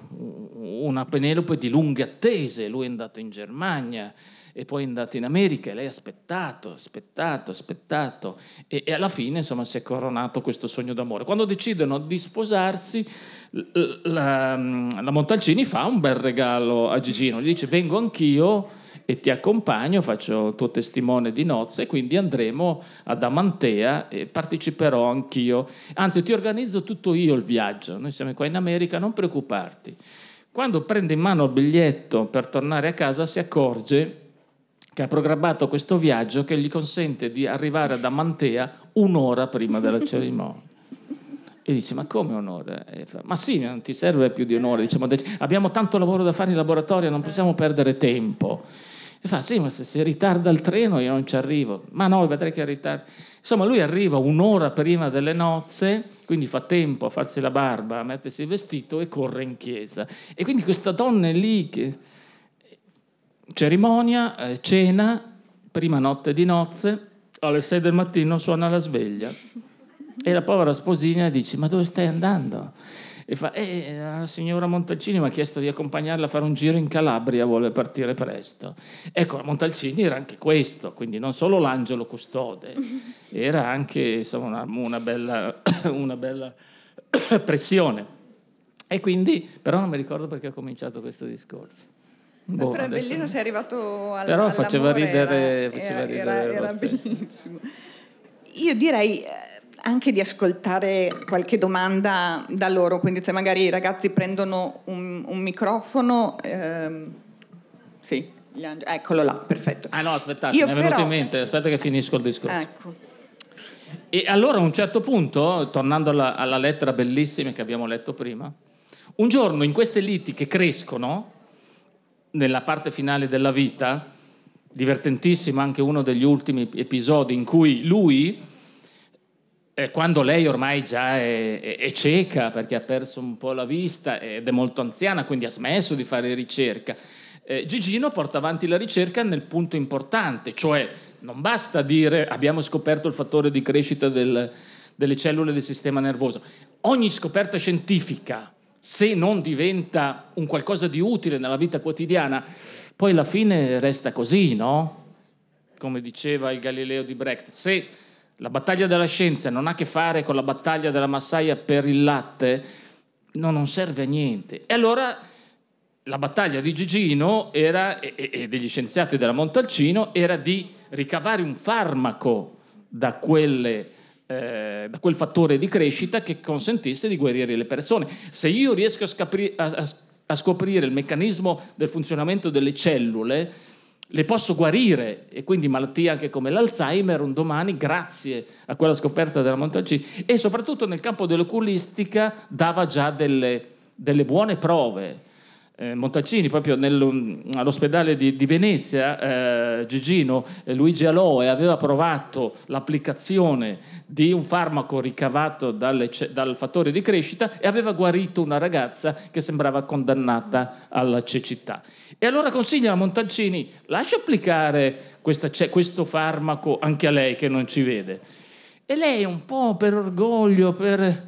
una Penelope di lunghe attese, lui è andato in Germania e poi è andato in America e lei ha aspettato, aspettato, aspettato e, e alla fine insomma si è coronato questo sogno d'amore. Quando decidono di sposarsi la, la Montalcini fa un bel regalo a Gigino, gli dice vengo anch'io e ti accompagno, faccio il tuo testimone di nozze, quindi andremo ad Amantea e parteciperò anch'io. Anzi, ti organizzo tutto io il viaggio, noi siamo qua in America, non preoccuparti. Quando prende in mano il biglietto per tornare a casa si accorge che ha programmato questo viaggio che gli consente di arrivare ad Amantea un'ora prima della cerimonia. E dice, ma come un'ora? Fa, ma sì, non ti serve più di un'ora. Diciamo, abbiamo tanto lavoro da fare in laboratorio, non possiamo perdere tempo. E fa, sì, ma se si ritarda il treno io non ci arrivo. Ma no, vedrai che ritarda. Insomma, lui arriva un'ora prima delle nozze, quindi fa tempo a farsi la barba, a mettersi il vestito e corre in chiesa. E quindi questa donna è lì che... Cerimonia, eh, cena, prima notte di nozze, alle 6 del mattino suona la sveglia. E la povera sposina dice, ma dove stai andando? e fa, eh, la signora Montalcini mi ha chiesto di accompagnarla a fare un giro in Calabria, vuole partire presto. Ecco, Montalcini era anche questo, quindi non solo l'angelo custode, era anche insomma, una, una, bella, una bella pressione. E quindi, però non mi ricordo perché ho cominciato questo discorso. Boh, però bellino sei arrivato al Però faceva ridere, era, faceva ridere era, era bellissimo. Io direi eh, anche di ascoltare qualche domanda da loro, quindi se magari i ragazzi prendono un, un microfono, ehm, sì, eccolo là, perfetto. Ah no, aspettate, Io mi è venuto però... in mente, aspetta che finisco il discorso. Ecco. E allora a un certo punto, tornando alla, alla lettera bellissima che abbiamo letto prima, un giorno in queste liti che crescono, nella parte finale della vita, divertentissimo anche uno degli ultimi episodi in cui lui quando lei ormai già è, è, è, cieca perché ha perso un po' la vista ed è molto anziana, quindi ha smesso di fare ricerca, eh, Gigino porta avanti la ricerca nel punto importante, cioè non basta dire abbiamo scoperto il fattore di crescita del, delle cellule del sistema nervoso. Ogni scoperta scientifica, se non diventa un qualcosa di utile nella vita quotidiana, poi alla fine resta così, no? Come diceva il Galileo di Brecht. Se la battaglia della scienza non ha a che fare con la battaglia della massaia per il latte, no, non serve a niente. E allora la battaglia di Gigino era, e, e degli scienziati della Montalcino era di ricavare un farmaco da, quelle, eh, da, quel fattore di crescita che consentisse di guarire le persone. Se io riesco a, scapri- a, a, scoprire il meccanismo del funzionamento delle cellule, le posso guarire e quindi malattie anche come l'Alzheimer un domani grazie a quella scoperta della Montalcino e soprattutto nel campo dell'oculistica dava già delle, delle buone prove eh, Montalcini, proprio nel, all'ospedale di, di Venezia, eh, Gigino eh, Luigi Aloe aveva provato l'applicazione di un farmaco ricavato dalle, dal fattore di crescita e aveva guarito una ragazza che sembrava condannata alla cecità. E allora consiglia a Montalcini, lascia applicare questa, questo farmaco anche a lei che non ci vede. E lei un po' per orgoglio, per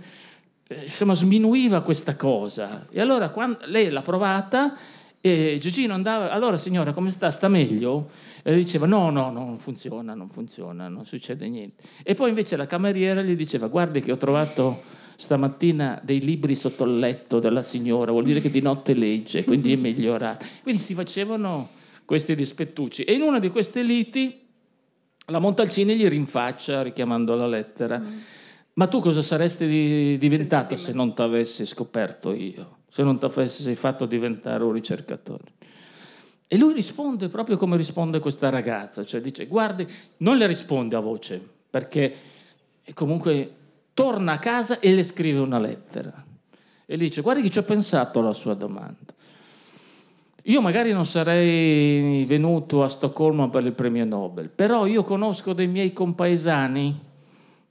insomma, sminuiva questa cosa. E allora lei l'ha provata e Gigino andava, allora signora come sta? Sta meglio? E lei diceva no, no, non funziona, non funziona, non succede niente. E poi invece la cameriera gli diceva guardi che ho trovato stamattina dei libri sotto il letto della signora, vuol dire che di notte legge, quindi è migliorata. Quindi si facevano questi dispettucci. E in una di queste liti la Montalcini gli rinfaccia, richiamando la lettera, mm ma tu cosa saresti diventato se non ti avessi scoperto io? Se non ti avessi fatto diventare un ricercatore? E lui risponde proprio come risponde questa ragazza, cioè dice guardi, non le risponde a voce, perché comunque torna a casa e le scrive una lettera. E dice guardi che ci ho pensato alla sua domanda. Io magari non sarei venuto a Stoccolma per il premio Nobel, però io conosco dei miei compaesani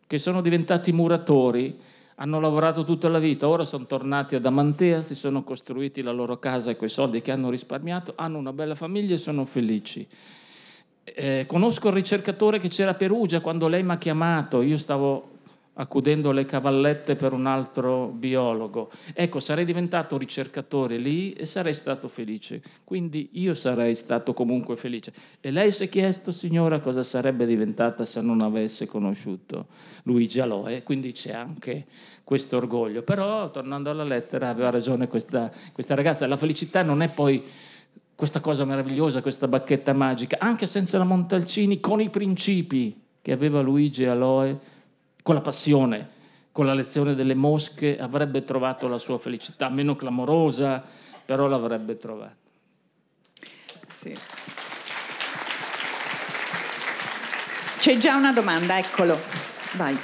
che sono diventati muratori, hanno lavorato tutta la vita, ora sono tornati ad Amantea, si sono costruiti la loro casa e quei soldi che hanno risparmiato, hanno una bella famiglia e sono felici. Eh, conosco il ricercatore che c'era a Perugia quando lei mi ha chiamato, io stavo accudendo le cavallette per un altro biologo. Ecco, sarei diventato ricercatore lì e sarei stato felice. Quindi io sarei stato comunque felice. E lei si è chiesto, signora, cosa sarebbe diventata se non avesse conosciuto Luigi Aloe. Quindi c'è anche questo orgoglio. Però, tornando alla lettera, aveva ragione questa, questa ragazza. La felicità non è poi questa cosa meravigliosa, questa bacchetta magica, anche senza la Montalcini, con i principi che aveva Luigi Aloe con la passione, con la lezione delle mosche, avrebbe trovato la sua felicità, meno clamorosa, però l'avrebbe trovata. Sì. C'è già una domanda, eccolo. Vai.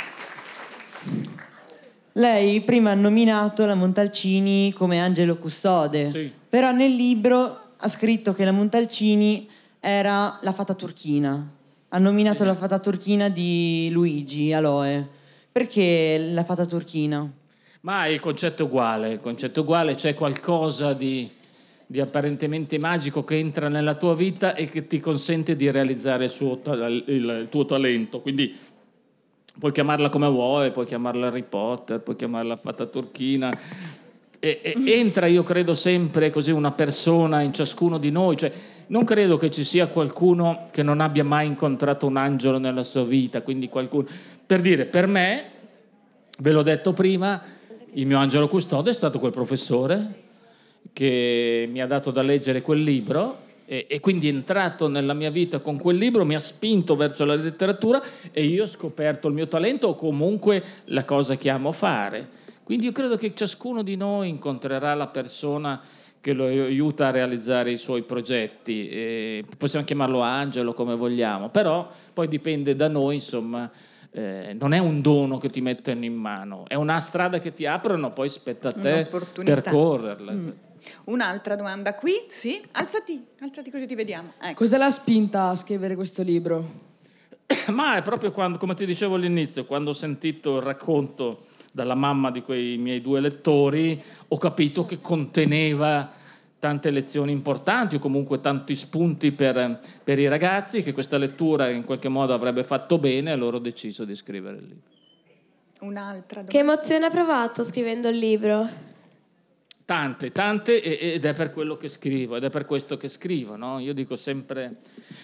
Lei prima ha nominato la Montalcini come angelo custode, sì. però nel libro ha scritto che la Montalcini era la fata turchina ha nominato sì. la fata turchina di Luigi Aloe. Perché la fata turchina? Ma il concetto è uguale, il concetto è uguale, c'è qualcosa di, di, apparentemente magico che entra nella tua vita e che ti consente di realizzare il, suo, il, il tuo talento. Quindi puoi chiamarla come vuoi, puoi chiamarla Harry Potter, puoi chiamarla fata turchina. E, e, entra, io credo, sempre così una persona in ciascuno di noi. Cioè, non credo che ci sia qualcuno che non abbia mai incontrato un angelo nella sua vita, quindi qualcuno... Per dire, per me, ve l'ho detto prima, il mio angelo custode è stato quel professore che mi ha dato da leggere quel libro e, e, quindi è entrato nella mia vita con quel libro, mi ha spinto verso la letteratura e io ho scoperto il mio talento o comunque la cosa che amo fare. Quindi io credo che ciascuno di noi incontrerà la persona che lo aiuta a realizzare i suoi progetti. E possiamo chiamarlo angelo come vogliamo, però poi dipende da noi, insomma, eh, non è un dono che ti mettono in mano, è una strada che ti aprono, poi spetta a te percorrerla. Mm. Un'altra domanda qui, sì? Alzati, alzati così ti vediamo. Ecco. Cosa l'ha spinta a scrivere questo libro? Ma è proprio quando, come ti dicevo all'inizio, quando ho sentito il racconto dalla mamma di quei miei due lettori, ho capito che conteneva tante lezioni importanti o comunque tanti spunti per, per i ragazzi, che questa lettura in qualche modo avrebbe fatto bene e allora ho deciso di scrivere il libro. Un'altra domanda. Che emozione ha provato scrivendo il libro? Tante, tante ed è per quello che scrivo, ed è per questo che scrivo. No? Io dico sempre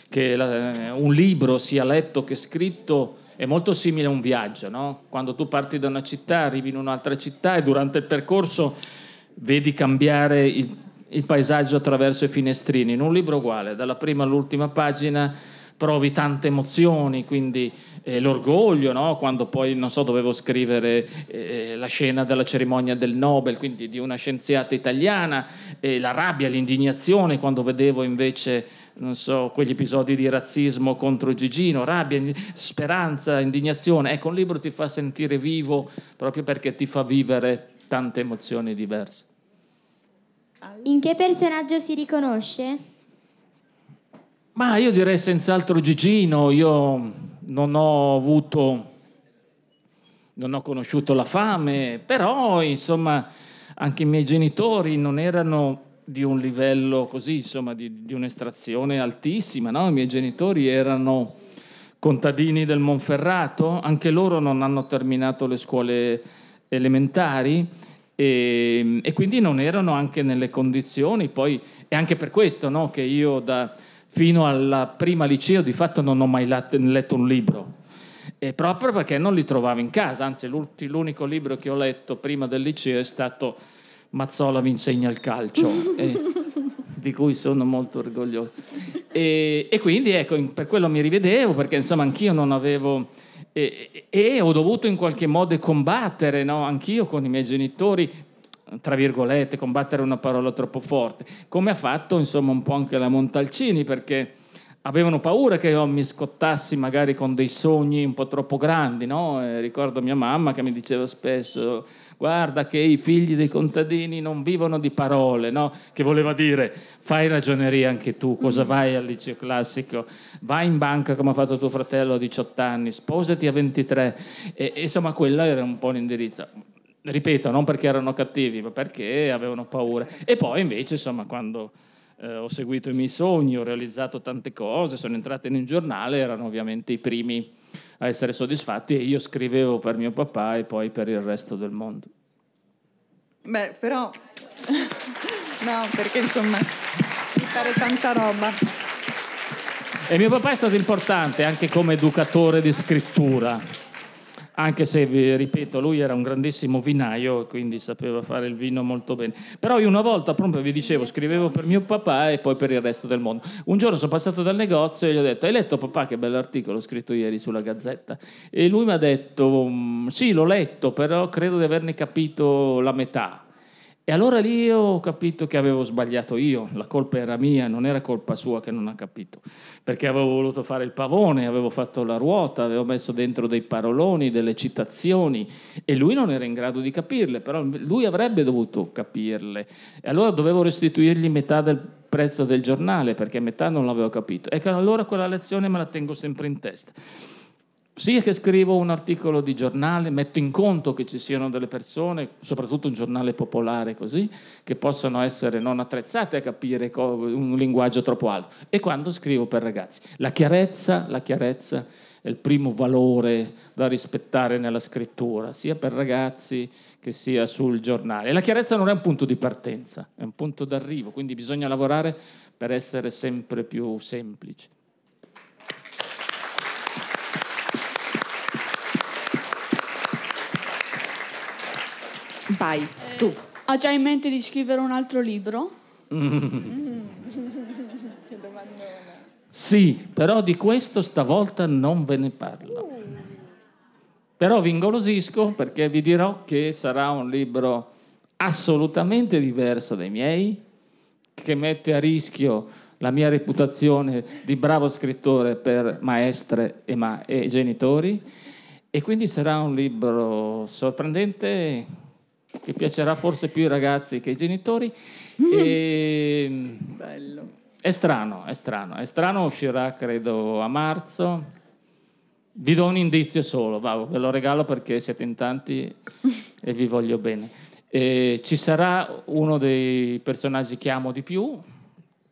che un libro sia letto che scritto è molto simile a un viaggio, no? quando tu parti da una città, arrivi in un'altra città e durante il percorso vedi cambiare il, il paesaggio attraverso i finestrini, in un libro uguale, dalla prima all'ultima pagina provi tante emozioni, quindi eh, l'orgoglio, no? quando poi, non so, dovevo scrivere eh, la scena della cerimonia del Nobel, quindi di una scienziata italiana, eh, la rabbia, l'indignazione, quando vedevo invece, non so, quegli episodi di razzismo contro Gigino, rabbia, speranza, indignazione. Ecco, un libro ti fa sentire vivo proprio perché ti fa vivere tante emozioni diverse. In che personaggio si riconosce? Ma io direi senz'altro Gigino, io non ho avuto, non ho conosciuto la fame, però insomma anche i miei genitori non erano di un livello così, insomma, di, di un'estrazione altissima, no? I miei genitori erano contadini del Monferrato, anche loro non hanno terminato le scuole elementari e, e quindi non erano anche nelle condizioni, poi è anche per questo no, che io da fino alla prima liceo di fatto non ho mai letto un libro, e proprio perché non li trovavo in casa, anzi l'unico libro che ho letto prima del liceo è stato Mazzola vi insegna il calcio, e, di cui sono molto orgoglioso. E, e quindi ecco, per quello mi rivedevo, perché insomma anch'io non avevo... E, e, ho dovuto in qualche modo combattere, no? anch'io con i miei genitori, tra virgolette, combattere una parola troppo forte, come ha fatto insomma un po' anche la Montalcini, perché avevano paura che io mi scottassi magari con dei sogni un po' troppo grandi, no? ricordo mia mamma che mi diceva spesso guarda che i figli dei contadini non vivono di parole, no? che voleva dire fai ragioneria anche tu, cosa vai al liceo classico, vai in banca come ha fatto tuo fratello a 18 anni, sposati a 23, e, e insomma quello era un po' l'indirizzo ripeto, non perché erano cattivi, ma perché avevano paura. E poi invece, insomma, quando eh, ho seguito i miei sogni, ho realizzato tante cose, sono entrate in un giornale, erano ovviamente i primi a essere soddisfatti e io scrivevo per mio papà e poi per il resto del mondo. Beh, però... no, perché insomma, mi fare tanta roba. E mio papà è stato importante anche come educatore di scrittura anche se, vi ripeto, lui era un grandissimo vinaio, quindi sapeva fare il vino molto bene. Però io una volta, proprio vi dicevo, scrivevo per mio papà e poi per il resto del mondo. Un giorno sono passato dal negozio e gli ho detto, hai letto papà che bell'articolo scritto ieri sulla Gazzetta? E lui mi ha detto, mm, sì, l'ho letto, però credo di averne capito la metà. E allora lì ho capito che avevo sbagliato io, la colpa era mia, non era colpa sua che non ha capito, perché avevo voluto fare il pavone, avevo fatto la ruota, avevo messo dentro dei paroloni, delle citazioni e lui non era in grado di capirle, però lui avrebbe dovuto capirle. E allora dovevo restituirgli metà del prezzo del giornale, perché metà non l'avevo capito. Ecco, allora quella lezione me la tengo sempre in testa sia che scrivo un articolo di giornale, metto in conto che ci siano delle persone, soprattutto un giornale popolare così, che possono essere non attrezzate a capire un linguaggio troppo alto. E quando scrivo per ragazzi, la chiarezza, la chiarezza è il primo valore da rispettare nella scrittura, sia per ragazzi che sia sul giornale. E la chiarezza non è un punto di partenza, è un punto d'arrivo, quindi bisogna lavorare per essere sempre più semplici. Vai, tu. Ha già in mente di scrivere un altro libro? sì, però di questo stavolta non ve ne parlo. Però vi ingolosisco perché vi dirò che sarà un libro assolutamente diverso dai miei, che mette a rischio la mia reputazione di bravo scrittore per maestre e, ma- e genitori e quindi sarà un libro sorprendente che piacerà forse più ai ragazzi che ai genitori. E... Bello. È strano, è strano, è strano, uscirà credo a marzo. Vi do un indizio solo, va, ve lo regalo perché siete in tanti e vi voglio bene. E ci sarà uno dei personaggi che amo di più,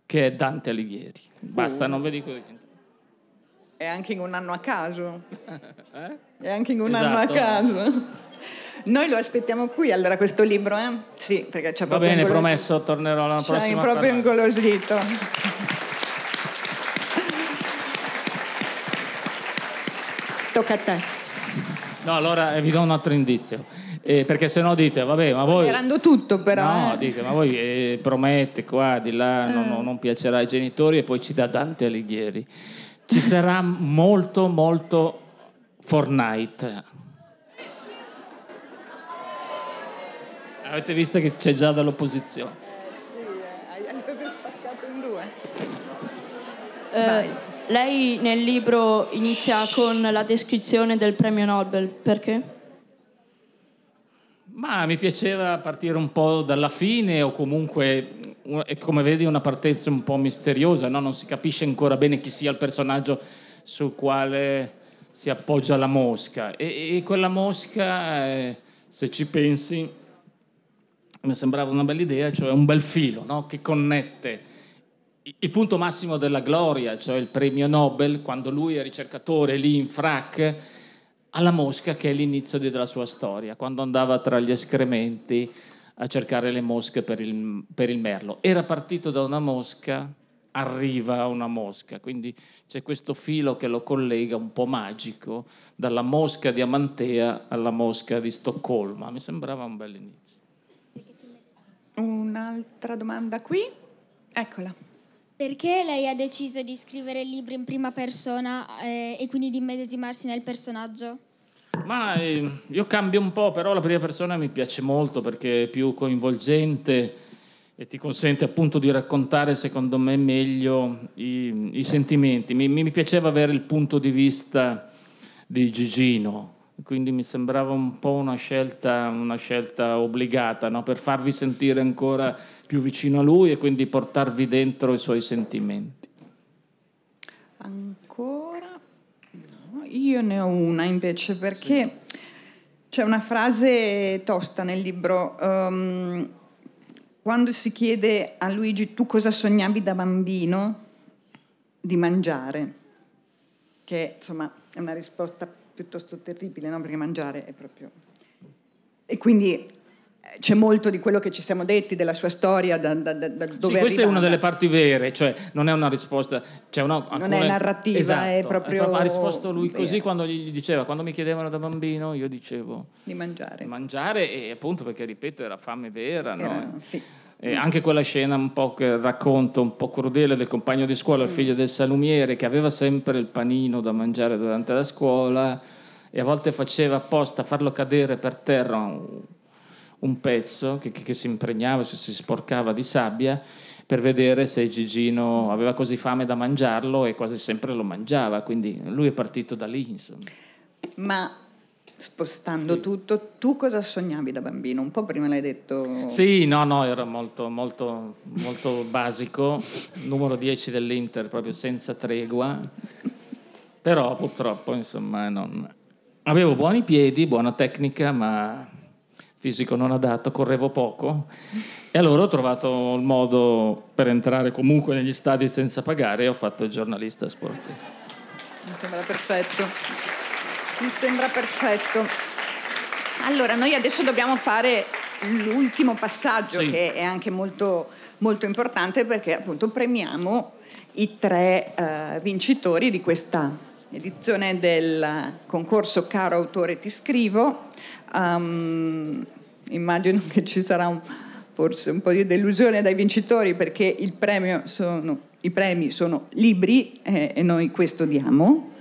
che è Dante Alighieri. Basta, uh. non vi dico niente. È anche in un anno a caso. eh? È anche in un esatto. anno a caso. Noi lo aspettiamo qui, allora, questo libro, eh? Sì, perché c'è Va bene, promesso, tornerò l'anno prossimo. C'hai proprio ingolosito. Tocca a te. No, allora eh, vi do un altro indizio. Eh, perché se no dite, vabbè, ma voi... Sperando tutto però. No, eh. dite, ma voi eh, promette qua, di là, non, non- non piacerà ai genitori e poi ci dà Dante Alighieri. Ci sarà molto, molto Fortnite. Avete visto che c'è già dall'opposizione. Hai proprio spaccato in due. Eh, lei nel libro inizia con la descrizione del premio Nobel, perché? Ma mi piaceva partire un po' dalla fine o comunque, come vedi, una partenza un po' misteriosa, no? non si capisce ancora bene chi sia il personaggio sul quale si appoggia la mosca. E, e quella mosca, eh, se ci pensi, mi sembrava una bella idea, cioè un bel filo no? che connette il punto massimo della gloria, cioè il premio Nobel, quando lui è ricercatore lì in frac, alla mosca che è l'inizio della sua storia, quando andava tra gli escrementi a cercare le mosche per il, per il merlo. Era partito da una mosca, arriva una mosca, quindi c'è questo filo che lo collega un po' magico dalla mosca di Amantea alla mosca di Stoccolma. Mi sembrava un bel inizio. Un'altra domanda qui? Eccola. Perché lei ha deciso di scrivere il libro in prima persona eh, e quindi di immedesimarsi nel personaggio? Ma eh, io cambio un po', però la prima persona mi piace molto perché è più coinvolgente e ti consente appunto di raccontare, secondo me, meglio i, i sentimenti. Mi, mi piaceva avere il punto di vista di Gigino, quindi mi sembrava un po' una scelta, una scelta obbligata no? per farvi sentire ancora più vicino a lui e quindi portarvi dentro i suoi sentimenti. Ancora? No, io ne ho una invece perché c'è una frase tosta nel libro. ehm, quando si chiede a Luigi tu cosa sognavi da bambino di mangiare, che insomma è una risposta piuttosto terribile, no? perché mangiare è proprio... E quindi eh, c'è molto di quello che ci siamo detti della sua storia, da, da- da- dove Sì, questa è una delle parti vere, cioè non è una risposta, c'è una, Non è narrativa, Esatto, è proprio Ha risposto lui così vera. quando gli diceva, quando mi chiedevano da bambino, io dicevo di mangiare. mangiare e appunto perché ripeto era fame vera, no? Era- sì. E anche quella scena un po' che racconto, un po' crudele del compagno di scuola, il figlio del salumiere, che aveva sempre il panino da mangiare durante la scuola e a volte faceva apposta farlo cadere per terra un, un pezzo che, che- che si impregnava, cioè si sporcava di sabbia per vedere se Gigino aveva così fame da mangiarlo e quasi sempre lo mangiava, quindi lui è partito da lì, insomma. Ma spostando tutto, tu cosa sognavi da bambino? Un po' prima l'hai detto. Sì, no, no, era molto, molto, molto basico, numero 10 dell'Inter, proprio senza tregua, però purtroppo, insomma, non... avevo buoni piedi, buona tecnica, ma fisico non adatto, correvo poco e allora ho trovato il modo per entrare comunque negli stadi senza pagare e ho fatto il giornalista sportivo. Mi sembra perfetto. Mi sembra perfetto. Allora, noi adesso dobbiamo fare l'ultimo passaggio Sì. che è anche molto, molto importante perché appunto premiamo i tre eh, vincitori di questa edizione del concorso Caro autore ti scrivo. Um, immagino che ci sarà un- forse un po' di delusione dai vincitori perché il premio sono- i premi sono libri eh, e noi questo diamo.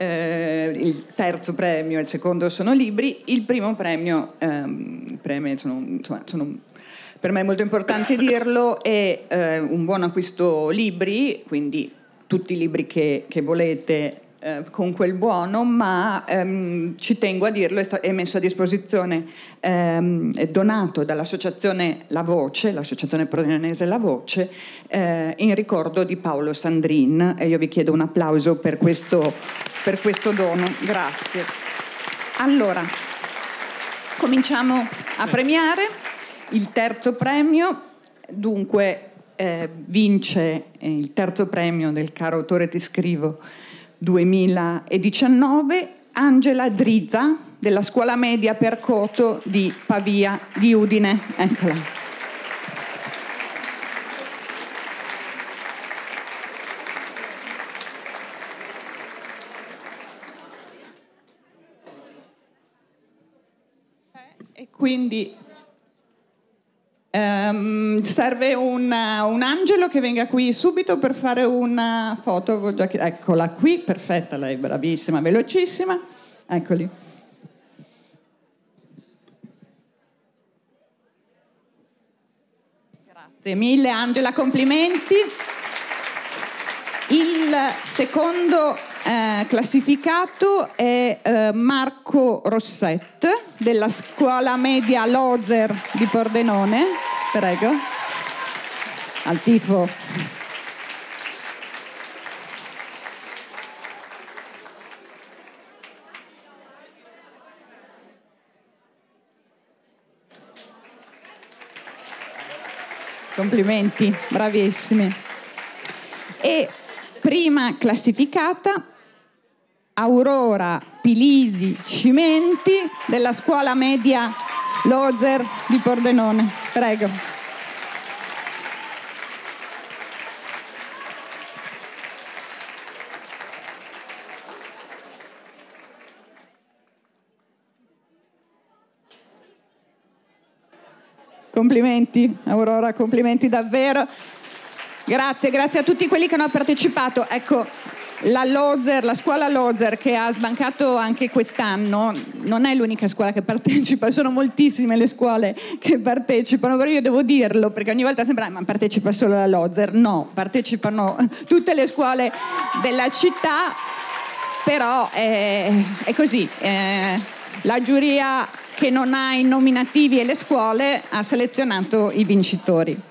Eh, il terzo premio e il secondo sono libri, il primo premio, ehm, i premi sono, insomma, sono- per me è molto importante dirlo, è eh, un buon acquisto libri, quindi tutti i libri che, che volete eh, con quel buono, ma ehm, ci tengo a dirlo, è, messo a disposizione, ehm, è donato dall'associazione La Voce, l'associazione prodinese La Voce, eh, in ricordo di Paolo Sandrin. E io vi chiedo un applauso per questo, per questo dono. Grazie. Allora, cominciamo a premiare il terzo premio, dunque eh, vince eh, il terzo premio del caro autore ti scrivo 2019 Angela Drizza della scuola media Percoto di Pavia di Udine. Eccola. Quindi ehm, serve un, un, angelo che venga qui subito per fare una foto. Eccola qui, perfetta, lei bravissima, velocissima. Eccoli. Grazie mille Angela, complimenti. Il secondo eh, classificato è eh, Marco Rosset della scuola media Lozer di Pordenone. Prego. Al tifo. Complimenti, bravissimi. E prima classificata Aurora Pilisi Cimenti della scuola media Lozer di Pordenone. Prego. Complimenti, Aurora, complimenti davvero. Grazie, grazie a tutti quelli che hanno partecipato. Ecco, la Lozer, la scuola Lozer che ha sbancato anche quest'anno, non è l'unica scuola che partecipa, sono moltissime le scuole che partecipano, però io devo dirlo perché ogni volta sembra ma partecipa solo la Lozer, no, partecipano tutte le scuole della città, però è, è così, è, la giuria che non ha i nominativi e le scuole ha selezionato i vincitori.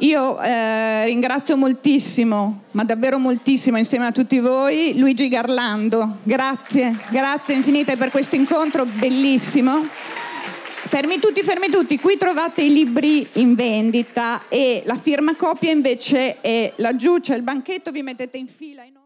Io eh, ringrazio moltissimo, ma davvero moltissimo insieme a tutti voi, Luigi Garlando. Grazie, grazie infinite per questo incontro bellissimo. Fermi tutti, fermi tutti, qui trovate i libri in vendita e la firma copia invece è laggiù, c'è il banchetto, vi mettete in fila. In...